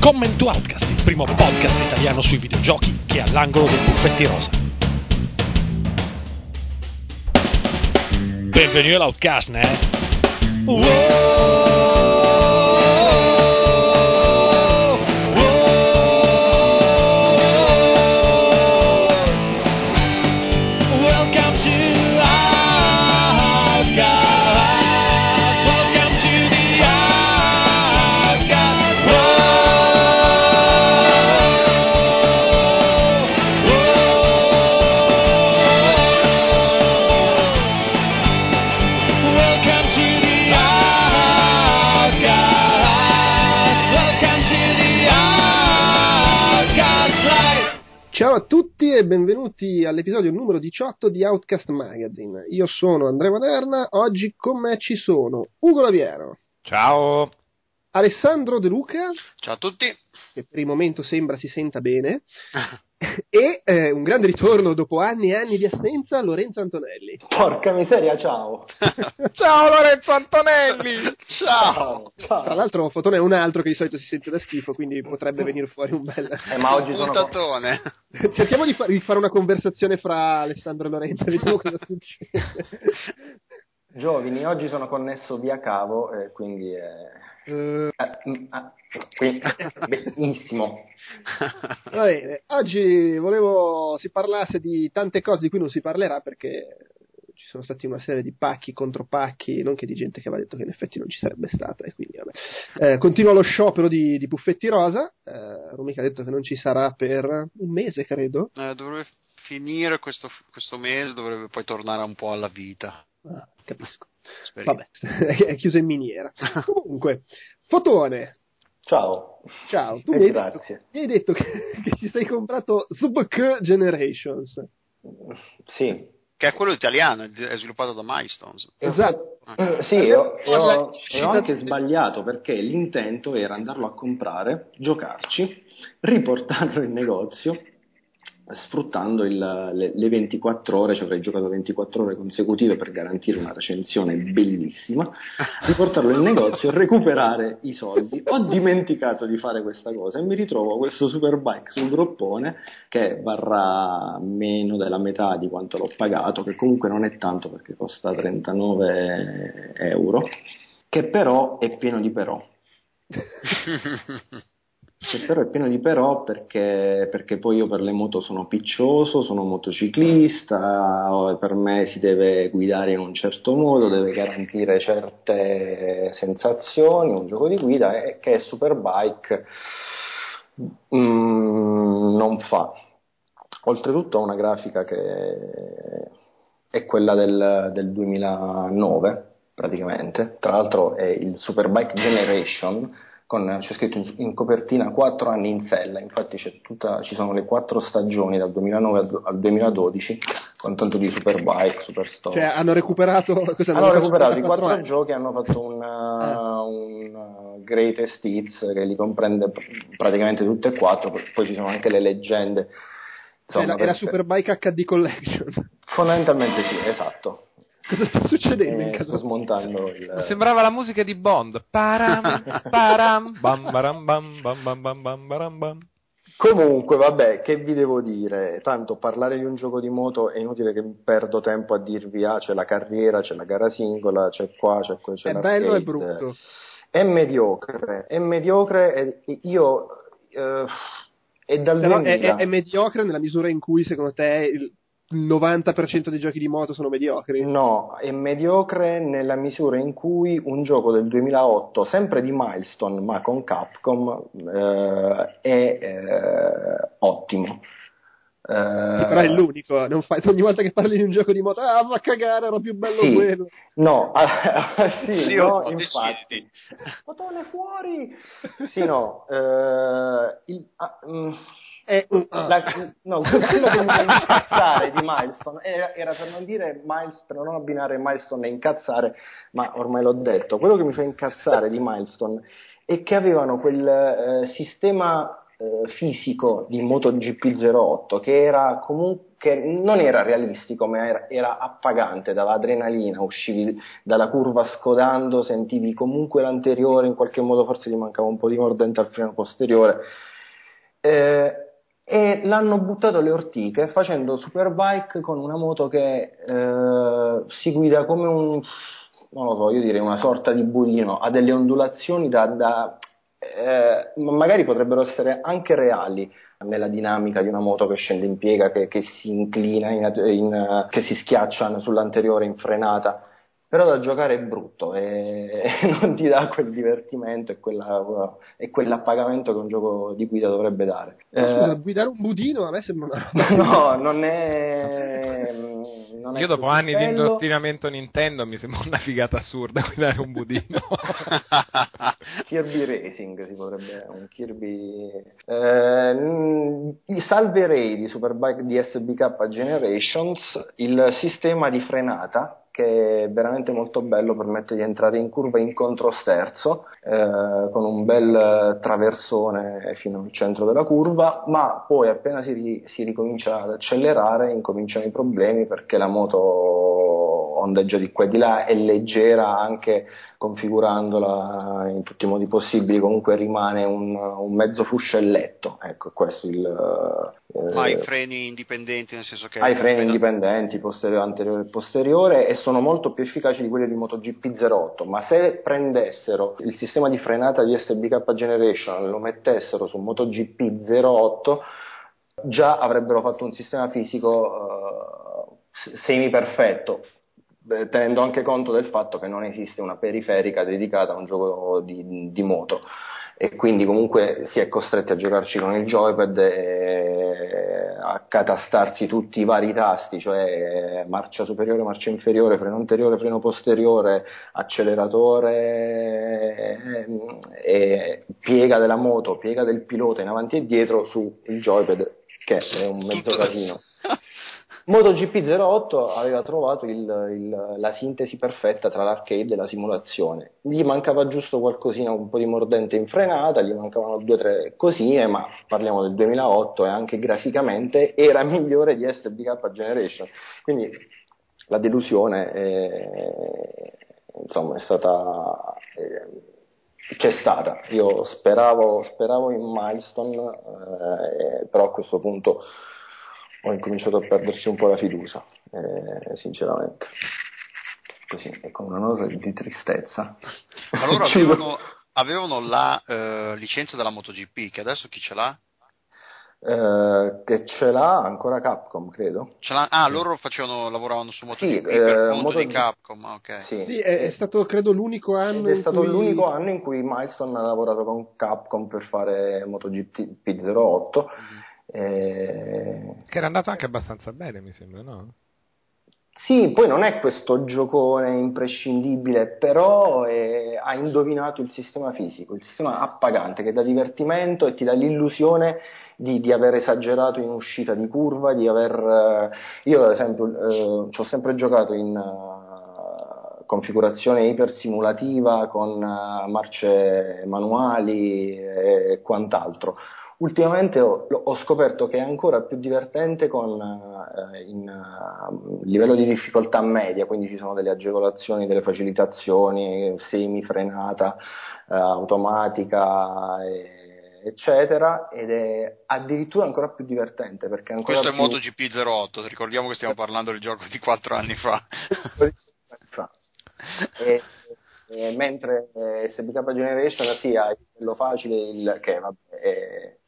Comment to Outcast, il primo podcast italiano sui videogiochi che è all'angolo dei buffetti rosa. Benvenuti all'Outcast, né? Welcome benvenuti all'episodio numero 18 di Outcast Magazine. Io sono Andrea Maderna, oggi con me ci sono Ugo Laviero, Ciao. Alessandro De Luca, Ciao a tutti. che per il momento sembra si senta bene, e eh, un grande ritorno dopo anni e anni di assenza, Lorenzo Antonelli. Porca miseria, ciao. Ciao Lorenzo Antonelli. Ciao. Tra l'altro Fotone è un altro che di solito si sente da schifo, quindi potrebbe venire fuori un bel... Eh, ma oggi sono Puntatone. Cerchiamo di, fa- di fare una conversazione fra Alessandro e Lorenzo, vediamo cosa succede. giovani, oggi sono connesso via cavo e quindi. Eh, quindi- benissimo. Va bene, oggi volevo si parlasse di tante cose di cui non si parlerà perché ci sono stati una serie di pacchi contro pacchi, nonché di gente che aveva detto che in effetti non ci sarebbe stata e quindi vabbè. Eh, continua lo sciopero di, di Buffetti Rosa, eh, Rumica ha detto che non ci sarà per un mese credo, Eh, dovrebbe finire questo, questo mese, dovrebbe poi tornare un po' alla vita. Ah, capisco, Speriamo. vabbè, è chiuso in miniera. Comunque, Fotone, Ciao. ciao, tu Eh, mi hai detto, grazie. mi hai detto che, che ti sei comprato Subk Generations. Sì. Che è quello italiano, è sviluppato da Milestones. Esatto. Eh, Sì, e ho, e ho- Parla- e ho anche sbagliato perché l'intento era andarlo a comprare, giocarci, riportarlo in negozio, sfruttando il- le, le 24 ore, ci avrei giocato 24 ore consecutive per garantire una recensione bellissima, riportarlo in negozio, recuperare i soldi. Ho dimenticato di fare questa cosa e mi ritrovo questo superbike sul groppone che varrà meno della metà di quanto l'ho pagato, che comunque non è tanto perché costa 39 euro, che però è pieno di però. Che però è pieno di però perché, perché poi io per le moto sono piccioso, sono motociclista, per me si deve guidare in un certo modo, deve garantire certe sensazioni, un gioco di guida e che Superbike mm, non fa. Oltretutto ha una grafica che è quella del, del 2009 praticamente, tra l'altro è il Superbike Generation con, c'è scritto in, in copertina 4 anni in sella, infatti c'è tutta, ci sono le 4 stagioni dal 2009 al, al 2012 con tanto di Superbike, Superstore. Cioè, hanno recuperato. Cosa, Hanno recuperato i 54 quattro anni? giochi e hanno fatto un, uh, un, uh, greatest hits che li comprende pr- praticamente tutte e quattro, poi ci sono anche le leggende. Insomma, la- è la per- Superbike HD Collection. Fondamentalmente sì, esatto. Cosa sta succedendo in Eh, casa? sto smontando il... Sembrava la musica di Bond. Param, param, bam, baram, bam, bam, bam, bam, bam, baram, bam. Comunque, vabbè, che vi devo dire? Tanto parlare di un gioco di moto è inutile che perdo tempo a dirvi, ah, c'è la carriera, c'è la gara singola, c'è qua, c'è qua, c'è È l'arcade. bello e brutto. È mediocre, è mediocre e io... eh, è è, 2000. è- mediocre nella misura in cui, secondo te, il 90% dei giochi di moto sono mediocri. No, è mediocre nella misura in cui un gioco del 2008, sempre di Milestone ma con Capcom, eh, è eh, ottimo. Eh, Sì, però è l'unico. Non fai, ogni volta che parli di un gioco di moto, ah, va a cagare, era più bello Sì. quello. No, sì, Sì, no, infatti. Botone fuori! Sì, no, eh, il- ah, mm, È un- la- no, quello che mi fa incazzare di Milestone era, era per non dire Miles, per non abbinare Milestone e incazzare, ma ormai l'ho detto. Quello che mi fa incazzare di Milestone è che avevano quel eh, sistema eh, fisico di MotoGP 08 che era comunque che non era realistico, ma era, era appagante, dava adrenalina, uscivi dalla curva scodando, sentivi comunque l'anteriore, in qualche modo forse gli mancava un po' di mordente al freno posteriore. Eh, e l'hanno buttato alle ortiche facendo superbike con una moto che eh, si guida come un, non lo so, io direi una sorta di budino, ha delle ondulazioni da, da eh, magari potrebbero essere anche reali nella dinamica di una moto che scende in piega, che, che si inclina, in, in, che si schiaccia sull'anteriore in frenata però da giocare è brutto e, non ti dà quel divertimento e, quella, e, quell'appagamento che un gioco di guida dovrebbe dare. Scusa, eh, guidare un budino a me sembra una No, non è... Non Io dopo anni bello. di indottrinamento Nintendo mi sembra una figata assurda guidare un budino. Kirby Racing si potrebbe... un Kirby... Eh, salverei di Superbike di SBK Generations il sistema di frenata che è veramente molto bello, permette di entrare in curva in controsterzo eh, con un bel traversone fino al centro della curva, ma poi appena si, si ricomincia ad accelerare incominciano i problemi perché la moto ondeggia di qua e di là, è leggera anche configurandola in tutti i modi possibili, comunque rimane un, un mezzo fuscelletto, ecco questo il... Eh, ha i freni indipendenti, nel senso che... Ha i freni indipendenti, posteriore, anteriore e posteriore, e sono molto più efficaci di quelli di MotoGP 08, ma se prendessero il sistema di frenata di SBK Generation e lo mettessero su MotoGP 08, già avrebbero fatto un sistema fisico uh, semi perfetto tenendo anche conto del fatto che non esiste una periferica dedicata a un gioco di, di moto e quindi comunque si è costretti a giocarci con il joypad e a catastarsi tutti i vari tasti, cioè marcia superiore, marcia inferiore, freno anteriore, freno posteriore, acceleratore e piega della moto, piega del pilota in avanti e dietro sul joypad che è un mezzo casino. MotoGP 08 aveva trovato il, il, la sintesi perfetta tra l'arcade e la simulazione. Gli mancava giusto qualcosina, un po' di mordente in frenata, gli mancavano due o tre cosine, ma parliamo del 2008 e anche graficamente era migliore di SBK Generation. Quindi la delusione è, insomma, è stata. È, c'è stata, io speravo, speravo in Milestone, eh, però a questo punto ho incominciato a perderci un po' la fiducia, eh, sinceramente. Così, e con una nota di tristezza. Allora avevano, avevano la uh, licenza della MotoGP, che adesso chi ce l'ha? Uh, che ce l'ha ancora Capcom, credo. ah, loro facevano, lavoravano su MotoGP sì, per eh, conto MotoG... di Capcom, ok. Sì, sì è, è, stato credo l'unico anno. Ed è stato cui... l'unico anno in cui Milestone ha lavorato con Capcom per fare MotoGP 08. Mm-hmm eh... Che era andato anche abbastanza bene, mi sembra, no? Sì, poi non è questo giocone imprescindibile, però è... ha indovinato il sistema fisico, il sistema appagante che dà divertimento e ti dà l'illusione di, di aver esagerato in uscita di curva, di aver... Io ad esempio eh, ci ho sempre giocato in uh, configurazione ipersimulativa con marce manuali e quant'altro ultimamente ho, ho, scoperto che è ancora più divertente con eh, in uh, livello di difficoltà media, quindi ci sono delle agevolazioni, delle facilitazioni, semi-frenata uh, automatica, e, eccetera, ed è addirittura ancora più divertente. Perché ancora Questo più... è MotoGP 08, ricordiamo che stiamo parlando del gioco di 4 anni fa. e, e mentre SBK Generation sì, il livello facile, il, che vabbè, è,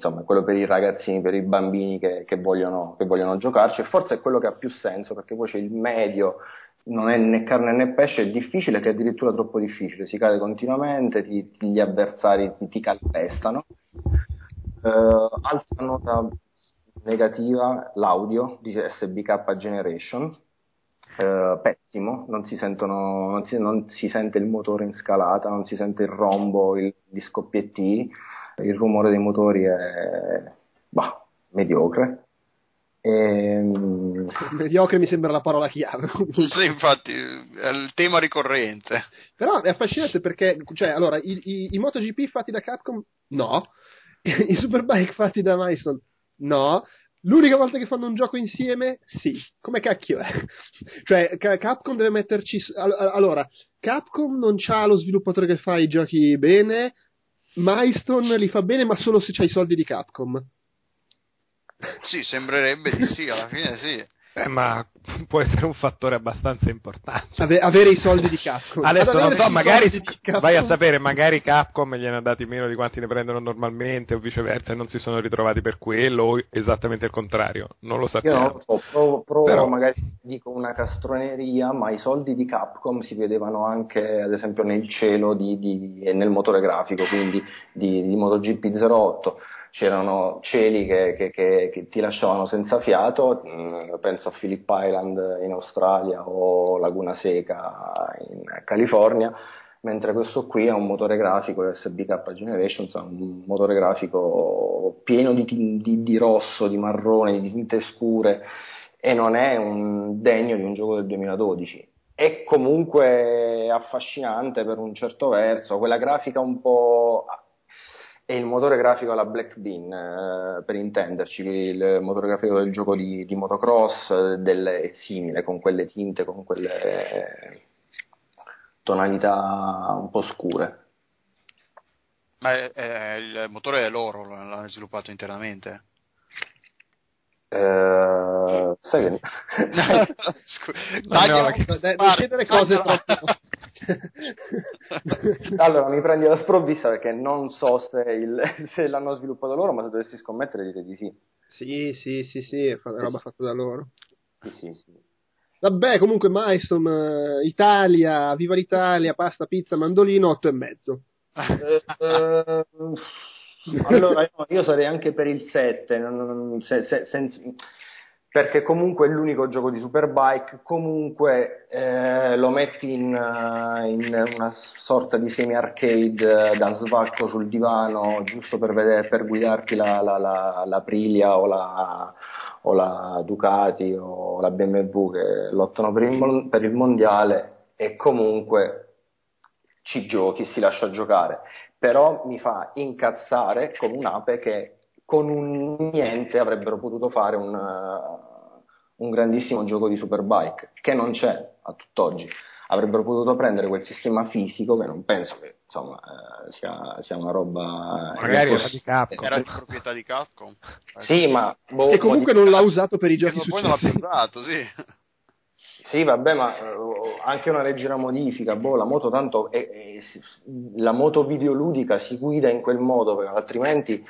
eh, insomma, quello per i ragazzini, per i bambini che, che, vogliono, che, vogliono, giocarci. E forse è quello che ha più senso perché poi c'è il medio, non è né carne né pesce, è difficile che è addirittura troppo difficile, si cade continuamente, ti, gli avversari ti, ti calpestano. Uh, altra nota negativa, l'audio di SBK Generation, Uh, pessimo, non si, sentono, non, si, non si, sente il motore in scalata, non si sente il rombo, il, gli scoppietti, il rumore dei motori è bah, mediocre. E... Ehm, mediocre mi sembra la parola chiave. sì, infatti, è il tema ricorrente. Però è affascinante perché, cioè, allora, i, i, i MotoGP fatti da Capcom, no. I Superbike fatti da Milestone, no. L'unica volta che fanno un gioco insieme, sì. Come cacchio è? cioè, Capcom deve metterci. Allora, Capcom non c'ha lo sviluppatore che fa i giochi bene. Milestone li fa bene, ma solo se c'hai i soldi di Capcom. Sì, sembrerebbe di sì, alla fine sì. Eh, ma può essere un fattore abbastanza importante. Ave- avere i soldi di Capcom. Adesso non so, magari vai a sapere, magari Capcom gliene ha dati meno di quanti ne prendono normalmente o viceversa e non si sono ritrovati per quello o esattamente il contrario. Non lo sappiamo. Io non so, provo, provo Però... magari dico una castroneria, ma i soldi di Capcom si vedevano anche ad esempio nel cielo di, di, e nel motore grafico, quindi di, di MotoGP 08 c'erano cieli che, che, che, che, ti lasciavano senza fiato, mm, penso a Phillip Island in Australia o Laguna Seca in California, mentre questo qui è un motore grafico SBK Generations, un motore grafico pieno di, di, di rosso, di marrone, di tinte scure e non è un degno di un gioco del 2012 è comunque affascinante per un certo verso, quella grafica un po' e il motore grafico alla Black Bean, eh, per intenderci, il motore grafico del gioco di, di motocross del, è simile, con quelle tinte, con quelle tonalità un po' scure. Ma è, è, il motore è loro, l'hanno sviluppato internamente? Eh, sai che... Scusa, dai, no, no, devi chiedere cose troppo... allora mi prendi la sprovvista perché non so se, il, se, l'hanno sviluppato loro, ma se dovessi scommettere direi di sì. Sì, sì, sì, sì, è roba fatta da loro. Sì, sì, sì. Vabbè, comunque Milestone, Italia, viva l'Italia, pasta, pizza, mandolino, otto e mezzo. Eh, eh, allora io sarei anche per il 7, se, se, senza, perché comunque è l'unico gioco di Superbike, comunque eh, lo metti in, uh, in, una sorta di semi-arcade da svalco sul divano, giusto per, vedere, per guidarti la, la, la, la Aprilia o la, o la Ducati o la BMW che lottano per il, per il mondiale e comunque ci giochi, si lascia giocare. Però mi fa incazzare come un'ape che con un niente avrebbero potuto fare un, uh, un grandissimo gioco di Superbike, che non c'è a tutt'oggi. Avrebbero potuto prendere quel sistema fisico che non penso che insomma, eh, sia, sia, una roba. Magari era di Capcom. Era di proprietà di Capcom. Sì, ma. Boh, e comunque non l'ha usato per i giochi successivi. Poi non l'ha più usato, sì. Sì, vabbè, ma uh, anche una leggera modifica, boh, la moto tanto è, è, la moto videoludica si guida in quel modo, altrimenti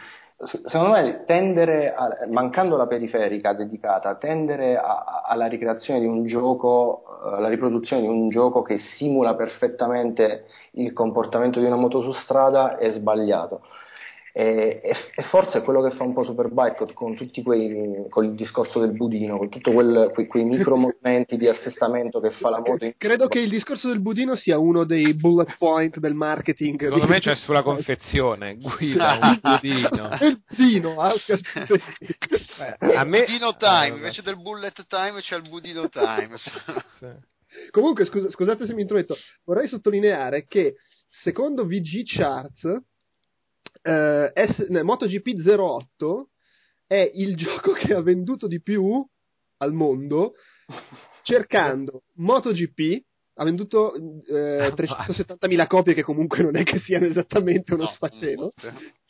secondo me tendere, a, mancando la periferica dedicata, tendere a, a, alla ricreazione di un gioco, eh, alla riproduzione di un gioco che simula perfettamente il comportamento di una moto su strada è sbagliato. E, e, e, forse è quello che fa un po' Superbike con tutti quei con il discorso del budino, con tutti quei, quei micro movimenti di assestamento che fa la moto. In... Credo che il discorso del budino sia uno dei bullet point del marketing. Secondo me c'è sulla confezione, guida un budino. il budino, ah, a me... budino time, eh, invece del bullet time c'è il budino time. Comunque, scusa, scusate se mi intrometto, vorrei sottolineare che secondo VG Charts eh, S- MotoGP 08 è il gioco che ha venduto di più al mondo cercando MotoGP ha venduto eh, 370.000 copie che comunque non è che siano esattamente uno no, sfacelo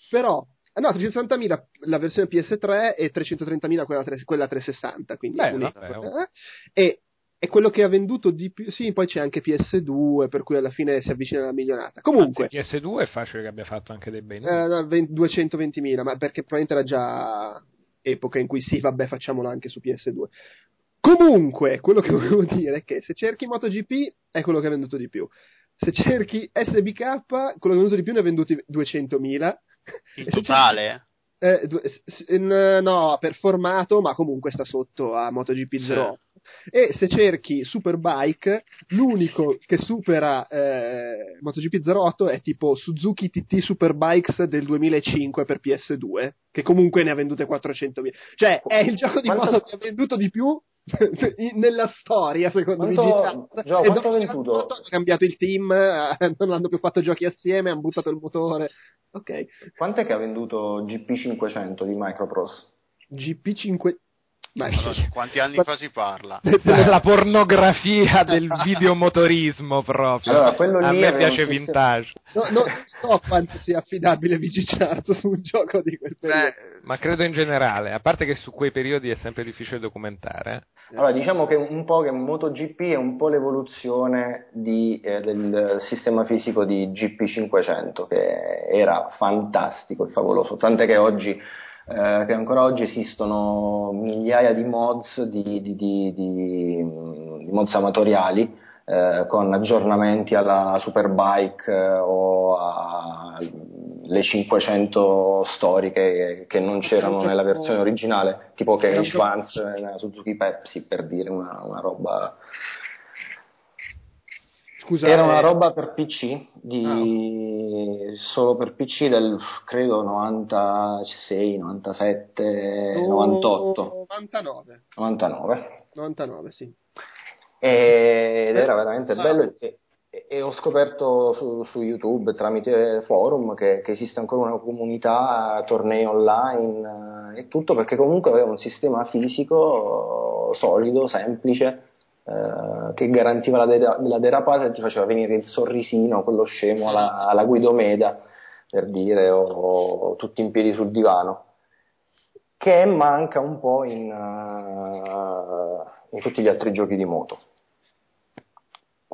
però no 360.000 la versione PS3 e 330.000 quella, quella 360 quindi Beh, vabbè, oh. eh, e è quello che ha venduto di più. Sì, poi c'è anche PS2, per cui alla fine si avvicina alla milionata. Comunque, Anzi, PS2 è facile che abbia fatto anche dei beni. Eh, 220.000, ma perché probabilmente era già epoca in cui sì, vabbè, facciamolo anche su PS2. Comunque, quello che volevo dire è che se cerchi MotoGP è quello che ha venduto di più. Se cerchi SBK, quello che ha venduto di più ne ha venduti 200.000. In totale? Eh, no, per formato, ma comunque sta sotto a MotoGP 0. Sì. E se cerchi Superbike, l'unico che supera eh, MotoGP 08 è tipo Suzuki TT Superbikes del 2005 per PS2, che comunque ne ha vendute 400.000. Cioè, è il gioco di Quanto... moto che ha venduto di più nella storia, secondo me. Gio, e dopo hanno cambiato il team, eh, non hanno più fatto giochi assieme, hanno buttato il motore. Ok. Quant'è che ha venduto GP500 di Microprose? GP5 ma allora, quanti anni fa si parla? Della pornografia del videomotorismo proprio. Allora, a me piace vintage. No, no, so quanto sia affidabile VG su un gioco di quel periodo. Beh, ma credo in generale, a parte che su quei periodi è sempre difficile documentare. Allora, diciamo che un po' che MotoGP è un po' l'evoluzione di, eh, del sistema fisico di GP500, che era fantastico e favoloso, tant'è che oggi eh, che ancora oggi esistono migliaia di mods, di, di, di, di mods amatoriali eh, con aggiornamenti alla Superbike eh, o alle 500 storiche che non c'erano nella versione originale, tipo Cage Vance nella Suzuki Pepsi per dire una, una roba Scusa, Era una roba per PC, di... ah. solo per PC del credo 96, 97, oh, 98. 99. 99. 99, sì. Ed era veramente ah. bello e, e, ho scoperto su, su, YouTube tramite forum che, che, esiste ancora una comunità, tornei online e tutto perché comunque aveva un sistema fisico solido, semplice eh, che garantiva la, dera- la, derapata e ti faceva venire il sorrisino, quello scemo alla, alla Guidomeda, per dire, o, o, tutti in piedi sul divano, che manca un po' in, uh, in tutti gli altri giochi di moto.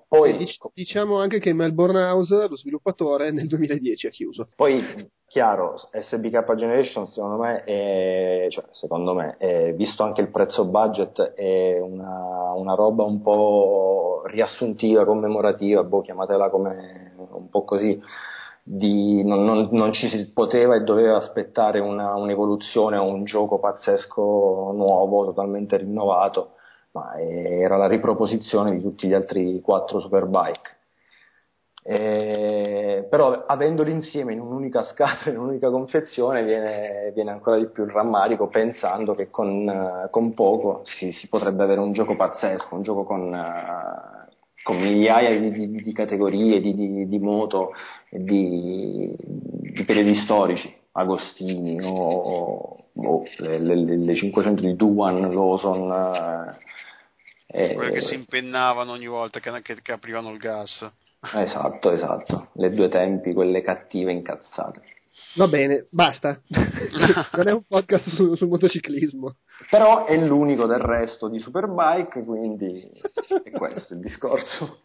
Poi, diciamo anche che Melbourne House, lo sviluppatore, nel 2010 ha chiuso. Poi chiaro, SBK Generation secondo me, è, cioè, secondo me è, visto anche il prezzo budget, è una, una roba un po' riassuntiva, commemorativa, boh, chiamatela come un po' così. Di, non, non, non, ci si poteva e doveva aspettare una, un'evoluzione o un gioco pazzesco nuovo, totalmente rinnovato, ma era la riproposizione di tutti gli altri quattro Superbike. Eh, però avendoli insieme in un'unica scatola, in un'unica confezione, viene, viene ancora di più il rammarico pensando che con, con poco si, si, potrebbe avere un gioco pazzesco, un gioco con, uh, con migliaia di, di, di categorie, di, di, moto di, periodi storici, Agostini o, o le, le, le, 500 di Duan, Lawson. Eh, Quelle che si impennavano ogni volta che, che, che aprivano il gas. Esatto, esatto. Le due tempi, quelle cattive incazzate. Va bene, basta. non è un podcast sul, sul motociclismo. Però è l'unico del resto di Superbike, quindi è questo il discorso.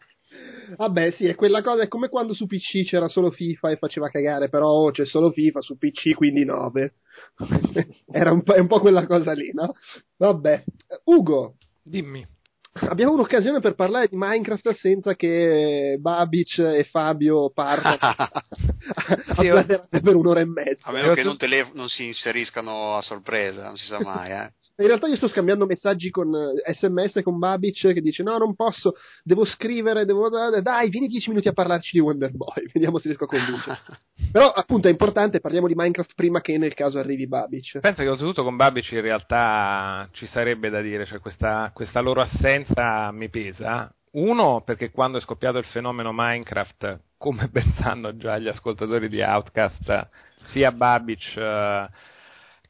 Vabbè, sì, è quella cosa, è come quando su PC c'era solo FIFA e faceva cagare, però oh, c'è solo FIFA su PC, quindi 9. Era un po', è un po' quella cosa lì, no? Vabbè. Ugo. Dimmi abbiamo un'occasione per parlare di Minecraft senza che Babic e Fabio parlino sì, per un'ora e mezza. A meno che non, tele- non si inseriscano a sorpresa, non si sa mai. Eh. In realtà io sto scambiando messaggi con sms con Babic che dice no non posso, devo scrivere, devo... dai vieni dieci minuti a parlarci di Wonder Boy, vediamo se riesco a convincere. Però appunto è importante, parliamo di Minecraft prima che nel caso arrivi Babic. Penso che oltretutto con Babic in realtà ci sarebbe da dire, cioè questa, questa loro assenza mi pesa. Uno, perché quando è scoppiato il fenomeno Minecraft, come ben sanno già gli ascoltatori di Outcast, sia Babic... Uh,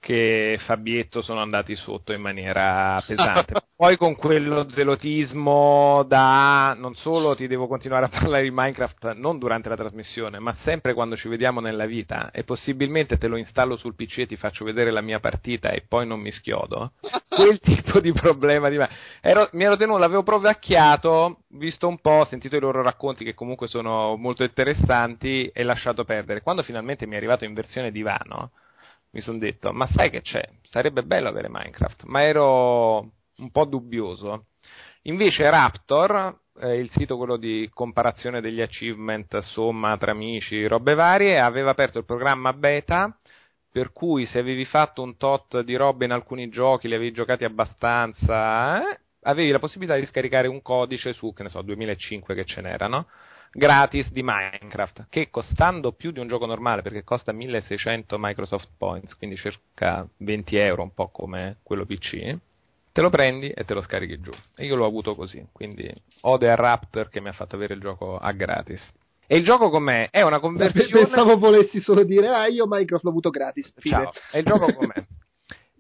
che Fabietto sono andati sotto in maniera pesante. Poi con quello zelotismo da non solo ti devo continuare a parlare di Minecraft non durante la trasmissione, ma sempre quando ci vediamo nella vita e possibilmente te lo installo sul PC e ti faccio vedere la mia partita e poi non mi schiodo. Quel tipo di problema di me. Ero, mi ero tenuto, l'avevo provacchiato, visto un po', sentito i loro racconti che comunque sono molto interessanti e lasciato perdere. Quando finalmente mi è arrivato in versione divano, mi sono detto, ma sai che c'è? Sarebbe bello avere Minecraft, ma ero un po' dubbioso. Invece Raptor, eh, il sito quello di comparazione degli achievement, somma tra amici, robe varie, aveva aperto il programma beta, per cui se avevi fatto un tot di robe in alcuni giochi, li avevi giocati abbastanza, eh, avevi la possibilità di scaricare un codice su, che ne so, 2005 che ce n'era, no? Gratis di Minecraft, che costando più di un gioco normale, perché costa 1600 Microsoft Points, quindi circa 20 euro, un po' come quello PC, te lo prendi e te lo scarichi giù. E io l'ho avuto così, quindi ode a Raptor che mi ha fatto avere il gioco a gratis. E il gioco com'è? È una conversione... Pensavo volessi solo dire, ah, io Minecraft l'ho avuto gratis. Fine. Ciao. E il gioco com'è?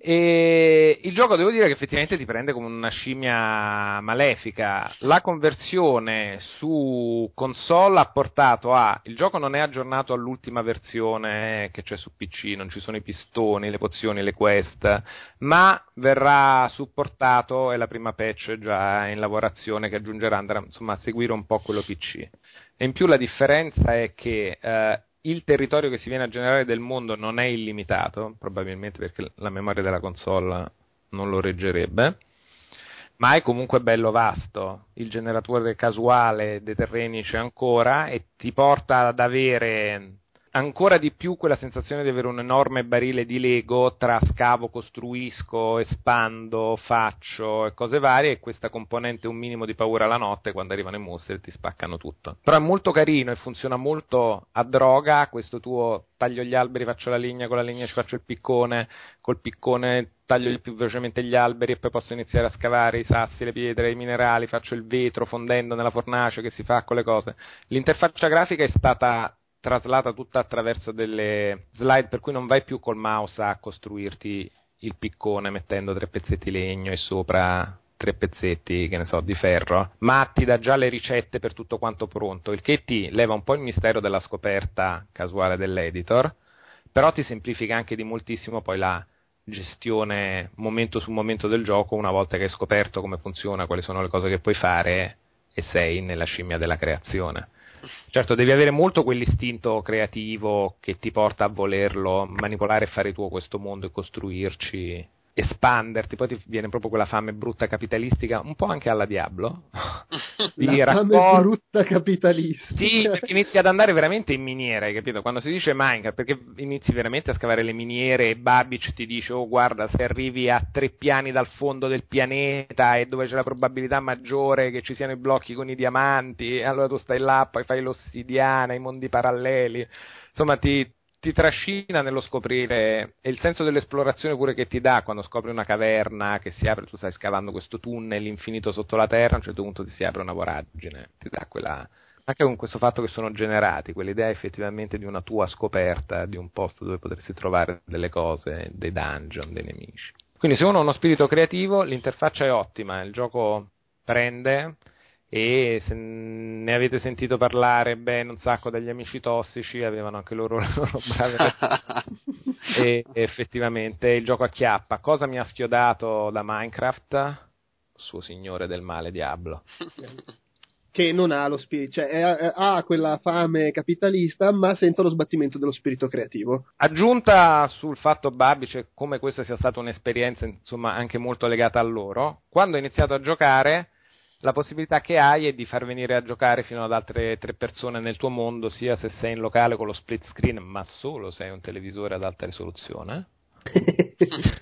E il gioco devo dire che effettivamente ti prende come una scimmia malefica. La conversione su console ha portato a. Il gioco non è aggiornato all'ultima versione che c'è su PC, non ci sono i pistoni, le pozioni, le quest, ma verrà supportato e la prima patch già in lavorazione che aggiungerà andrà insomma a seguire un po' quello PC. E in più la differenza è che. Eh, il territorio che si viene a generare del mondo non è illimitato, probabilmente perché la memoria della console non lo reggerebbe, ma è comunque bello vasto. Il generatore casuale dei terreni c'è ancora e ti porta ad avere ancora di più quella sensazione di avere un enorme barile di Lego tra scavo, costruisco, espando, faccio e cose varie e questa componente un minimo di paura la notte quando arrivano i mostri e ti spaccano tutto. Però è molto carino e funziona molto a droga questo tuo taglio gli alberi, faccio la legna, con la legna ci faccio il piccone, col piccone taglio più velocemente gli alberi e poi posso iniziare a scavare i sassi, le pietre, i minerali, faccio il vetro fondendo nella fornace che si fa con le cose. L'interfaccia grafica è stata traslata tutta attraverso delle slide per cui non vai più col mouse a costruirti il piccone mettendo tre pezzetti legno e sopra tre pezzetti, che ne so, di ferro, ma ti dà già le ricette per tutto quanto pronto, il che ti leva un po' il mistero della scoperta casuale dell'editor, però ti semplifica anche di moltissimo poi la gestione momento su momento del gioco una volta che hai scoperto come funziona, quali sono le cose che puoi fare e sei nella scimmia della creazione. Certo, devi avere molto quell'istinto creativo che ti porta a volerlo manipolare e fare tuo questo mondo e costruirci espanderti, poi ti viene proprio quella fame brutta capitalistica, un po' anche alla Diablo. La raccol- fame brutta capitalistica. Sì, perché inizi ad andare veramente in miniera, hai capito? Quando si dice Minecraft, perché inizi veramente a scavare le miniere e Babic ti dice, oh guarda, se arrivi a tre piani dal fondo del pianeta e dove c'è la probabilità maggiore che ci siano i blocchi con i diamanti, allora tu stai là, poi fai l'ossidiana, i mondi paralleli. Insomma, ti, ti trascina nello scoprire e il senso dell'esplorazione pure che ti dà quando scopri una caverna che si apre, tu stai scavando questo tunnel infinito sotto la terra, a un certo punto ti si apre una voragine, ti dà quella anche con questo fatto che sono generati, quell'idea effettivamente di una tua scoperta, di un posto dove potresti trovare delle cose, dei dungeon, dei nemici. Quindi se uno ha uno spirito creativo, l'interfaccia è ottima, il gioco prende, e se ne avete sentito parlare bene un sacco degli amici tossici, avevano anche loro le loro brave e, effettivamente il gioco acchiappa. Cosa mi ha schiodato da Minecraft? Suo signore del male Diablo. che non ha lo spirito, cioè è, è, ha quella fame capitalista, ma senza lo sbattimento dello spirito creativo. Aggiunta sul fatto Babic, come questa sia stata un'esperienza, insomma, anche molto legata a loro, quando ho iniziato a giocare la possibilità che hai è di far venire a giocare fino ad altre tre persone nel tuo mondo, sia se sei in locale con lo split screen, ma solo se hai un televisore ad alta risoluzione.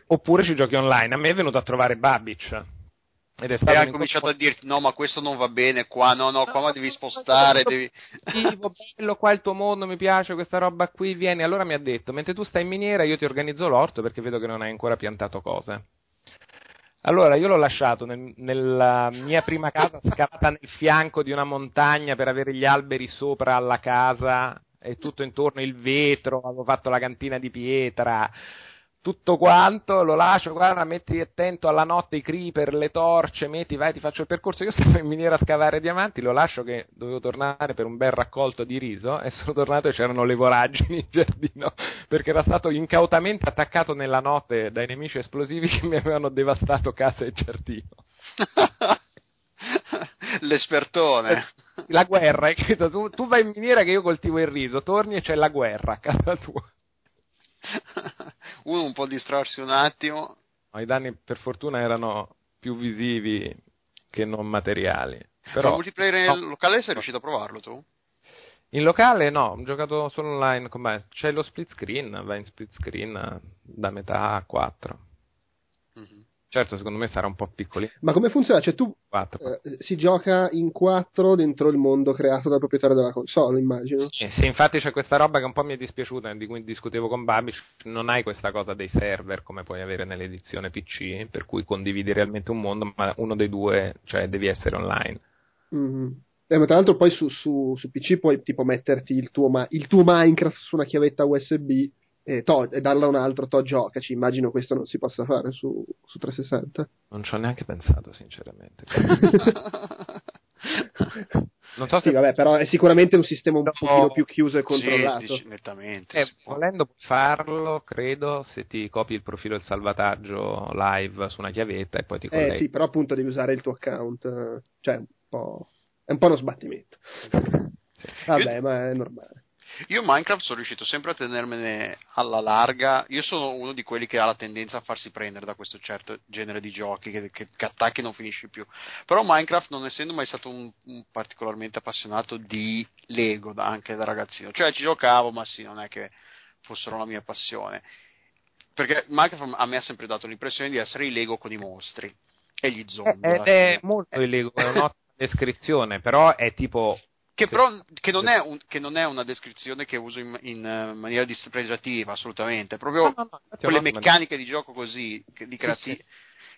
Oppure ci giochi online. A me è venuto a trovare Babic. Ed è stato e ha cominciato a dirti no ma questo non va bene qua, no no qua ma devi spostare, devi... bello qua è il tuo mondo, mi piace questa roba qui, vieni. Allora mi ha detto, mentre tu stai in miniera io ti organizzo l'orto perché vedo che non hai ancora piantato cose. Allora, io l'ho lasciato nel, nella mia prima casa scavata nel fianco di una montagna per avere gli alberi sopra alla casa e tutto intorno il vetro, avevo fatto la cantina di pietra, tutto quanto, lo lascio, guarda, metti attento alla notte i creeper, le torce, metti, vai, ti faccio il percorso. Io stavo in miniera a scavare diamanti, lo lascio che dovevo tornare per un bel raccolto di riso e sono tornato e c'erano le voragini in giardino perché era stato incautamente attaccato nella notte dai nemici esplosivi che mi avevano devastato casa e giardino. L'espertone. La guerra, hai? Tu, tu vai in miniera che io coltivo il riso, torni e c'è la guerra a casa tua. Uno un po' distrarsi un attimo. I danni per fortuna erano più visivi che non materiali. Però, il multiplayer no. locale sei riuscito a provarlo tu? In locale no, ho giocato solo online com'è? C'è lo split screen, va in split screen da metà a 4. Mm-hmm. Certo, secondo me sarà un po' piccoli. Ma come funziona? Cioè, tu eh, si gioca in quattro dentro il mondo creato dal proprietario della console, immagino. Sì, sì, infatti c'è questa roba che un po' mi è dispiaciuta, di cui discutevo con Babic. Non hai questa cosa dei server come puoi avere nell'edizione PC, per cui condividi realmente un mondo, ma uno dei due, cioè, devi essere online. Mm-hmm. Eh, ma tra l'altro poi su, su, su PC puoi tipo metterti il tuo, il tuo Minecraft su una chiavetta USB e, to- e darla a un altro, to giocaci. Immagino questo non si possa fare su, su 360. Non ci ho neanche pensato, sinceramente. non so se Sì, vabbè, però è sicuramente un sistema un No. pochino più chiuso e controllato. sì, nettamente. Eh, volendo farlo, credo, se ti copi il profilo del salvataggio live su una chiavetta e poi ti Eh colleghi. sì, però appunto devi usare il tuo account, eh, cioè un po'... è un po' uno sbattimento. Vabbè, ma è normale. Io Minecraft sono riuscito sempre a tenermene alla larga. Io sono uno di quelli che ha la tendenza a farsi prendere da questo certo genere di giochi che, che, che attacchi e non finisci più. Però Minecraft, non essendo mai stato un, un particolarmente appassionato di Lego da- anche da ragazzino, cioè ci giocavo, ma sì, non è che fossero la mia passione. Perché Minecraft a me ha sempre dato l'impressione di essere i Lego con i mostri e gli zombie. Eh, ed è fine. molto il Lego, è un'ottima descrizione, però è tipo Che Sì. però che non, è un- che non è una descrizione che uso in, in, eh, maniera dispregiativa, assolutamente. Proprio No, no, no, quelle meccaniche di gioco così, di creati- sì.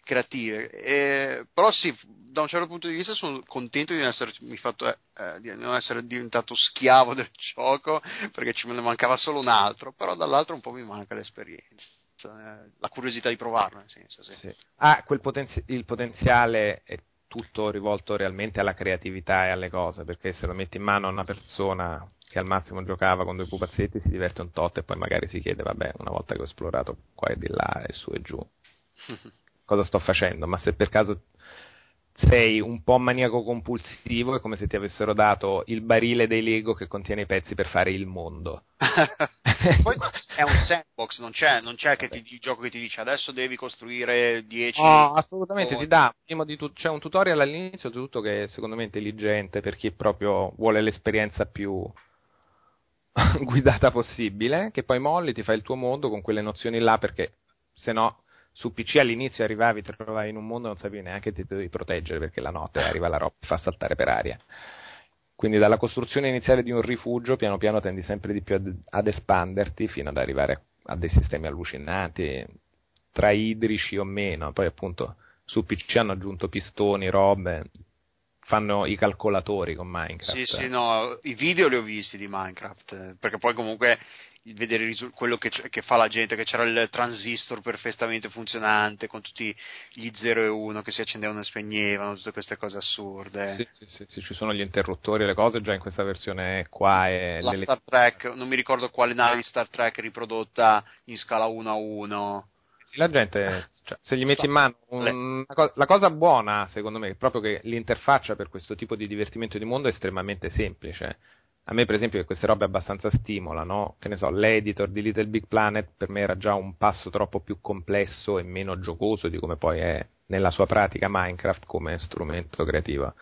creative. E- però sì, da un certo punto di vista sono contento di non, essermi fatto, eh, eh, di non essere diventato schiavo del gioco, perché ci me ne mancava solo un altro, però dall'altro un po' mi manca l'esperienza. eh, La curiosità di provarlo, nel senso, sì. Sì. Ha quel potenzi- il potenziale è tutto rivolto realmente alla creatività e alle cose, perché se lo metti in mano a una persona che al massimo giocava con due pupazzetti si diverte un tot e poi magari si chiede, vabbè, una volta che ho esplorato qua e di là e su e giù, cosa sto facendo? Ma se per caso sei un po' maniaco compulsivo è come se ti avessero dato il barile dei Lego che contiene i pezzi per fare il mondo. Poi è un sandbox, non c'è, non c'è che ti, il gioco che ti dice adesso devi costruire 10 No, assolutamente, ti dà prima di tutto, c'è un tutorial all'inizio di tutto che è secondo me intelligente per chi proprio vuole l'esperienza più guidata possibile, che poi molli, ti fai il tuo mondo con quelle nozioni là perché se no su PC all'inizio arrivavi, ti trovavi in un mondo e non sapevi neanche che ti dovevi proteggere perché la notte arriva la roba e fa saltare per aria. Quindi dalla costruzione iniziale di un rifugio piano piano tendi sempre di più ad, ad espanderti fino ad arrivare a dei sistemi allucinanti, tra idrici o meno. Poi appunto su PC hanno aggiunto pistoni, robe, fanno i calcolatori con Minecraft. Sì, sì, no, i video li ho visti di Minecraft, perché poi comunque vedere risu- quello che, c- che fa la gente, che c'era il transistor perfettamente funzionante con tutti gli 0 e 1 che si accendevano e spegnevano, tutte queste cose assurde. Sì, sì, sì, sì, ci sono gli interruttori e le cose già in questa versione qua. E La Star Trek, non mi ricordo quale nave di Star Trek riprodotta in scala 1 a 1. Sì, la gente, cioè, se gli metti in mano un- una co- la cosa buona, secondo me, è proprio che l'interfaccia per questo tipo di divertimento di mondo è estremamente semplice. A me, per esempio, queste robe abbastanza stimolano, che ne so, l'editor di Little Big Planet per me era già un passo troppo più complesso e meno giocoso di come poi è nella sua pratica Minecraft come strumento creativo.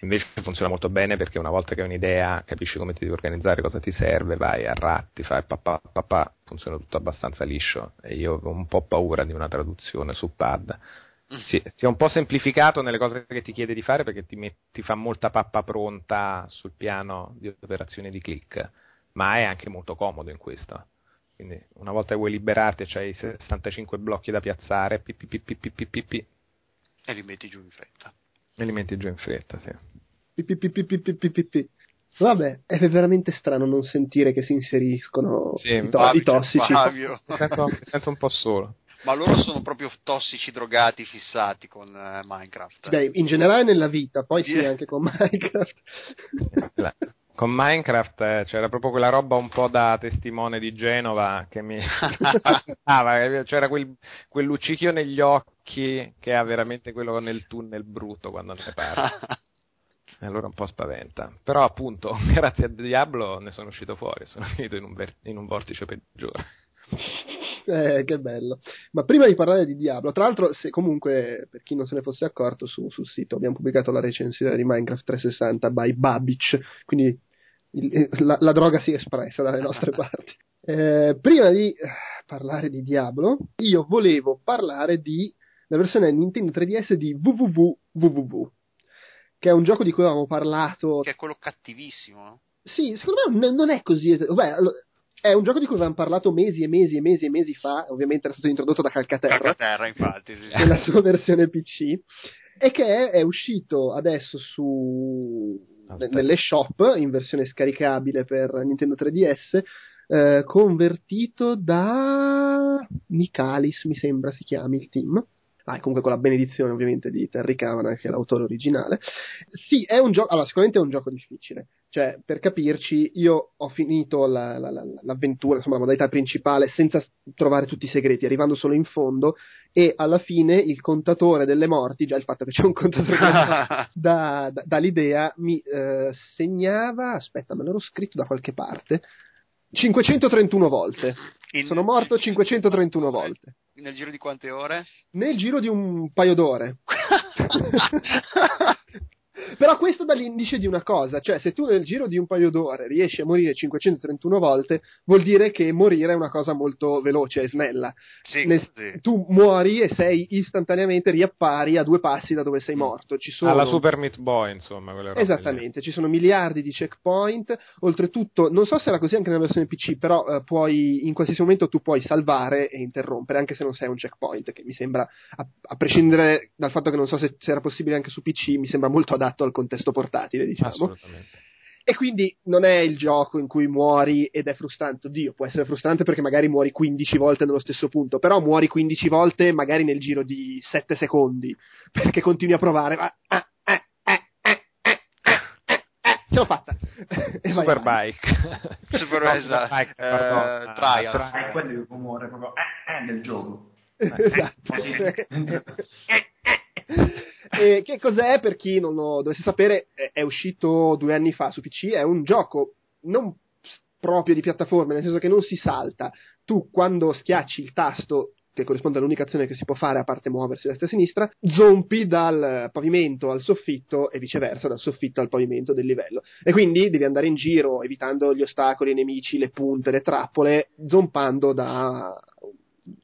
Invece funziona molto bene perché una volta che hai un'idea, capisci come ti devi organizzare, cosa ti serve, vai a ratti, fai papà, papà, funziona tutto abbastanza liscio e io ho un po' paura di una traduzione su pad. Sì, si è un po' semplificato nelle cose che ti chiede di fare perché ti, met- ti fa molta pappa pronta sul piano di operazione di click, ma è anche molto comodo in questo. Quindi una volta che vuoi liberarti c'hai 65 blocchi da piazzare, pi, pi, pi, e li metti giù in fretta. E li metti giù in fretta, sì. Vabbè, è veramente strano non sentire che si inseriscono sì, i, to- Fabio, i tossici. Fabio. Mi, sento, mi sento un po' solo. Ma loro sono proprio tossici drogati fissati con eh, Minecraft. Beh, in generale nella vita, poi sì, Sì. anche con Minecraft. La- Con Minecraft eh, c'era proprio quella roba un po' da testimone di Genova che mi eh, c'era quel, quel luccichio negli occhi che ha veramente quello nel tunnel brutto quando ne parla. E allora un po' spaventa. Però appunto, grazie a Diablo ne sono uscito fuori, sono finito in un, ver- in un vortice peggiore. Eh, che bello. Ma prima di parlare di Diablo, tra l'altro, se comunque, per chi non se ne fosse accorto, su- sul sito abbiamo pubblicato la recensione di Minecraft 360 by Babic, quindi il- la, la droga si è espressa dalle nostre parti. Eh, prima di eh, parlare di Diablo, io volevo parlare di la versione Nintendo 3DS di www, che è un gioco di cui avevamo parlato che è quello cattivissimo. sì, secondo me non- è così. Beh, è un gioco di cui avevamo parlato mesi e mesi e mesi e mesi fa. Ovviamente era stato introdotto da Calcaterra Calcaterra, infatti. Sì, nella sua versione PC. E che è, è uscito adesso su Aspetta. nelle shop in versione scaricabile per Nintendo 3DS. eh, convertito da Michalis, mi sembra si chiami il team. Ah, comunque con la benedizione ovviamente di Terry Kavanagh, che è l'autore originale. Sì, è un gioco, allora sicuramente è un gioco difficile, cioè per capirci io ho finito la, la, la, l'avventura, insomma la modalità principale senza trovare tutti i segreti, arrivando solo in fondo e alla fine il contatore delle morti, già il fatto che c'è un contatore da, da, dall'idea, mi eh, segnava, aspetta me l'ero scritto da qualche parte, 531 volte. In... Sono morto 531 volte. Nel giro di quante ore? Nel giro di un paio d'ore. Però questo dà l'indice di una cosa, cioè se tu nel giro di un paio d'ore riesci a morire 531 volte, vuol dire che morire è una cosa molto veloce e snella. Sì, nel, sì. Tu muori e sei istantaneamente riappari a due passi da dove sei Mm. morto. Ci sono... Alla Super Meat Boy, insomma. robe lì. Esattamente, ci sono miliardi di checkpoint, oltretutto non so se era così anche nella versione PC, però eh, puoi in qualsiasi momento tu puoi salvare e interrompere, anche se non sei un checkpoint, che mi sembra, a, a prescindere dal fatto che non so se, se era possibile anche su PC, mi sembra molto adatto al contesto portatile, diciamo. Assolutamente. E quindi non è il gioco in cui muori ed è frustrante. Oddio, può essere frustrante perché magari muori 15 volte nello stesso punto, però muori 15 volte magari nel giro di 7 secondi, perché continui a provare. Ma, ah, ah, ah, ah, ah, ah, ah, ce l'ho fatta. Superbike. Super- No, esatto. Superbike, Eh, pardon. Trials. Ah, È quello il rumore proprio eh, eh, del gioco. esatto. Così. E che cos'è per chi non lo dovesse sapere? È, uscito due anni fa su PC. È un gioco non proprio di piattaforme, nel senso che non si salta. Tu quando schiacci il tasto che corrisponde all'unica azione che si può fare a parte muoversi a destra e a sinistra, zompi dal pavimento al soffitto e viceversa, dal soffitto al pavimento del livello. E quindi devi andare in giro evitando gli ostacoli, i nemici, le punte, le trappole, zompando da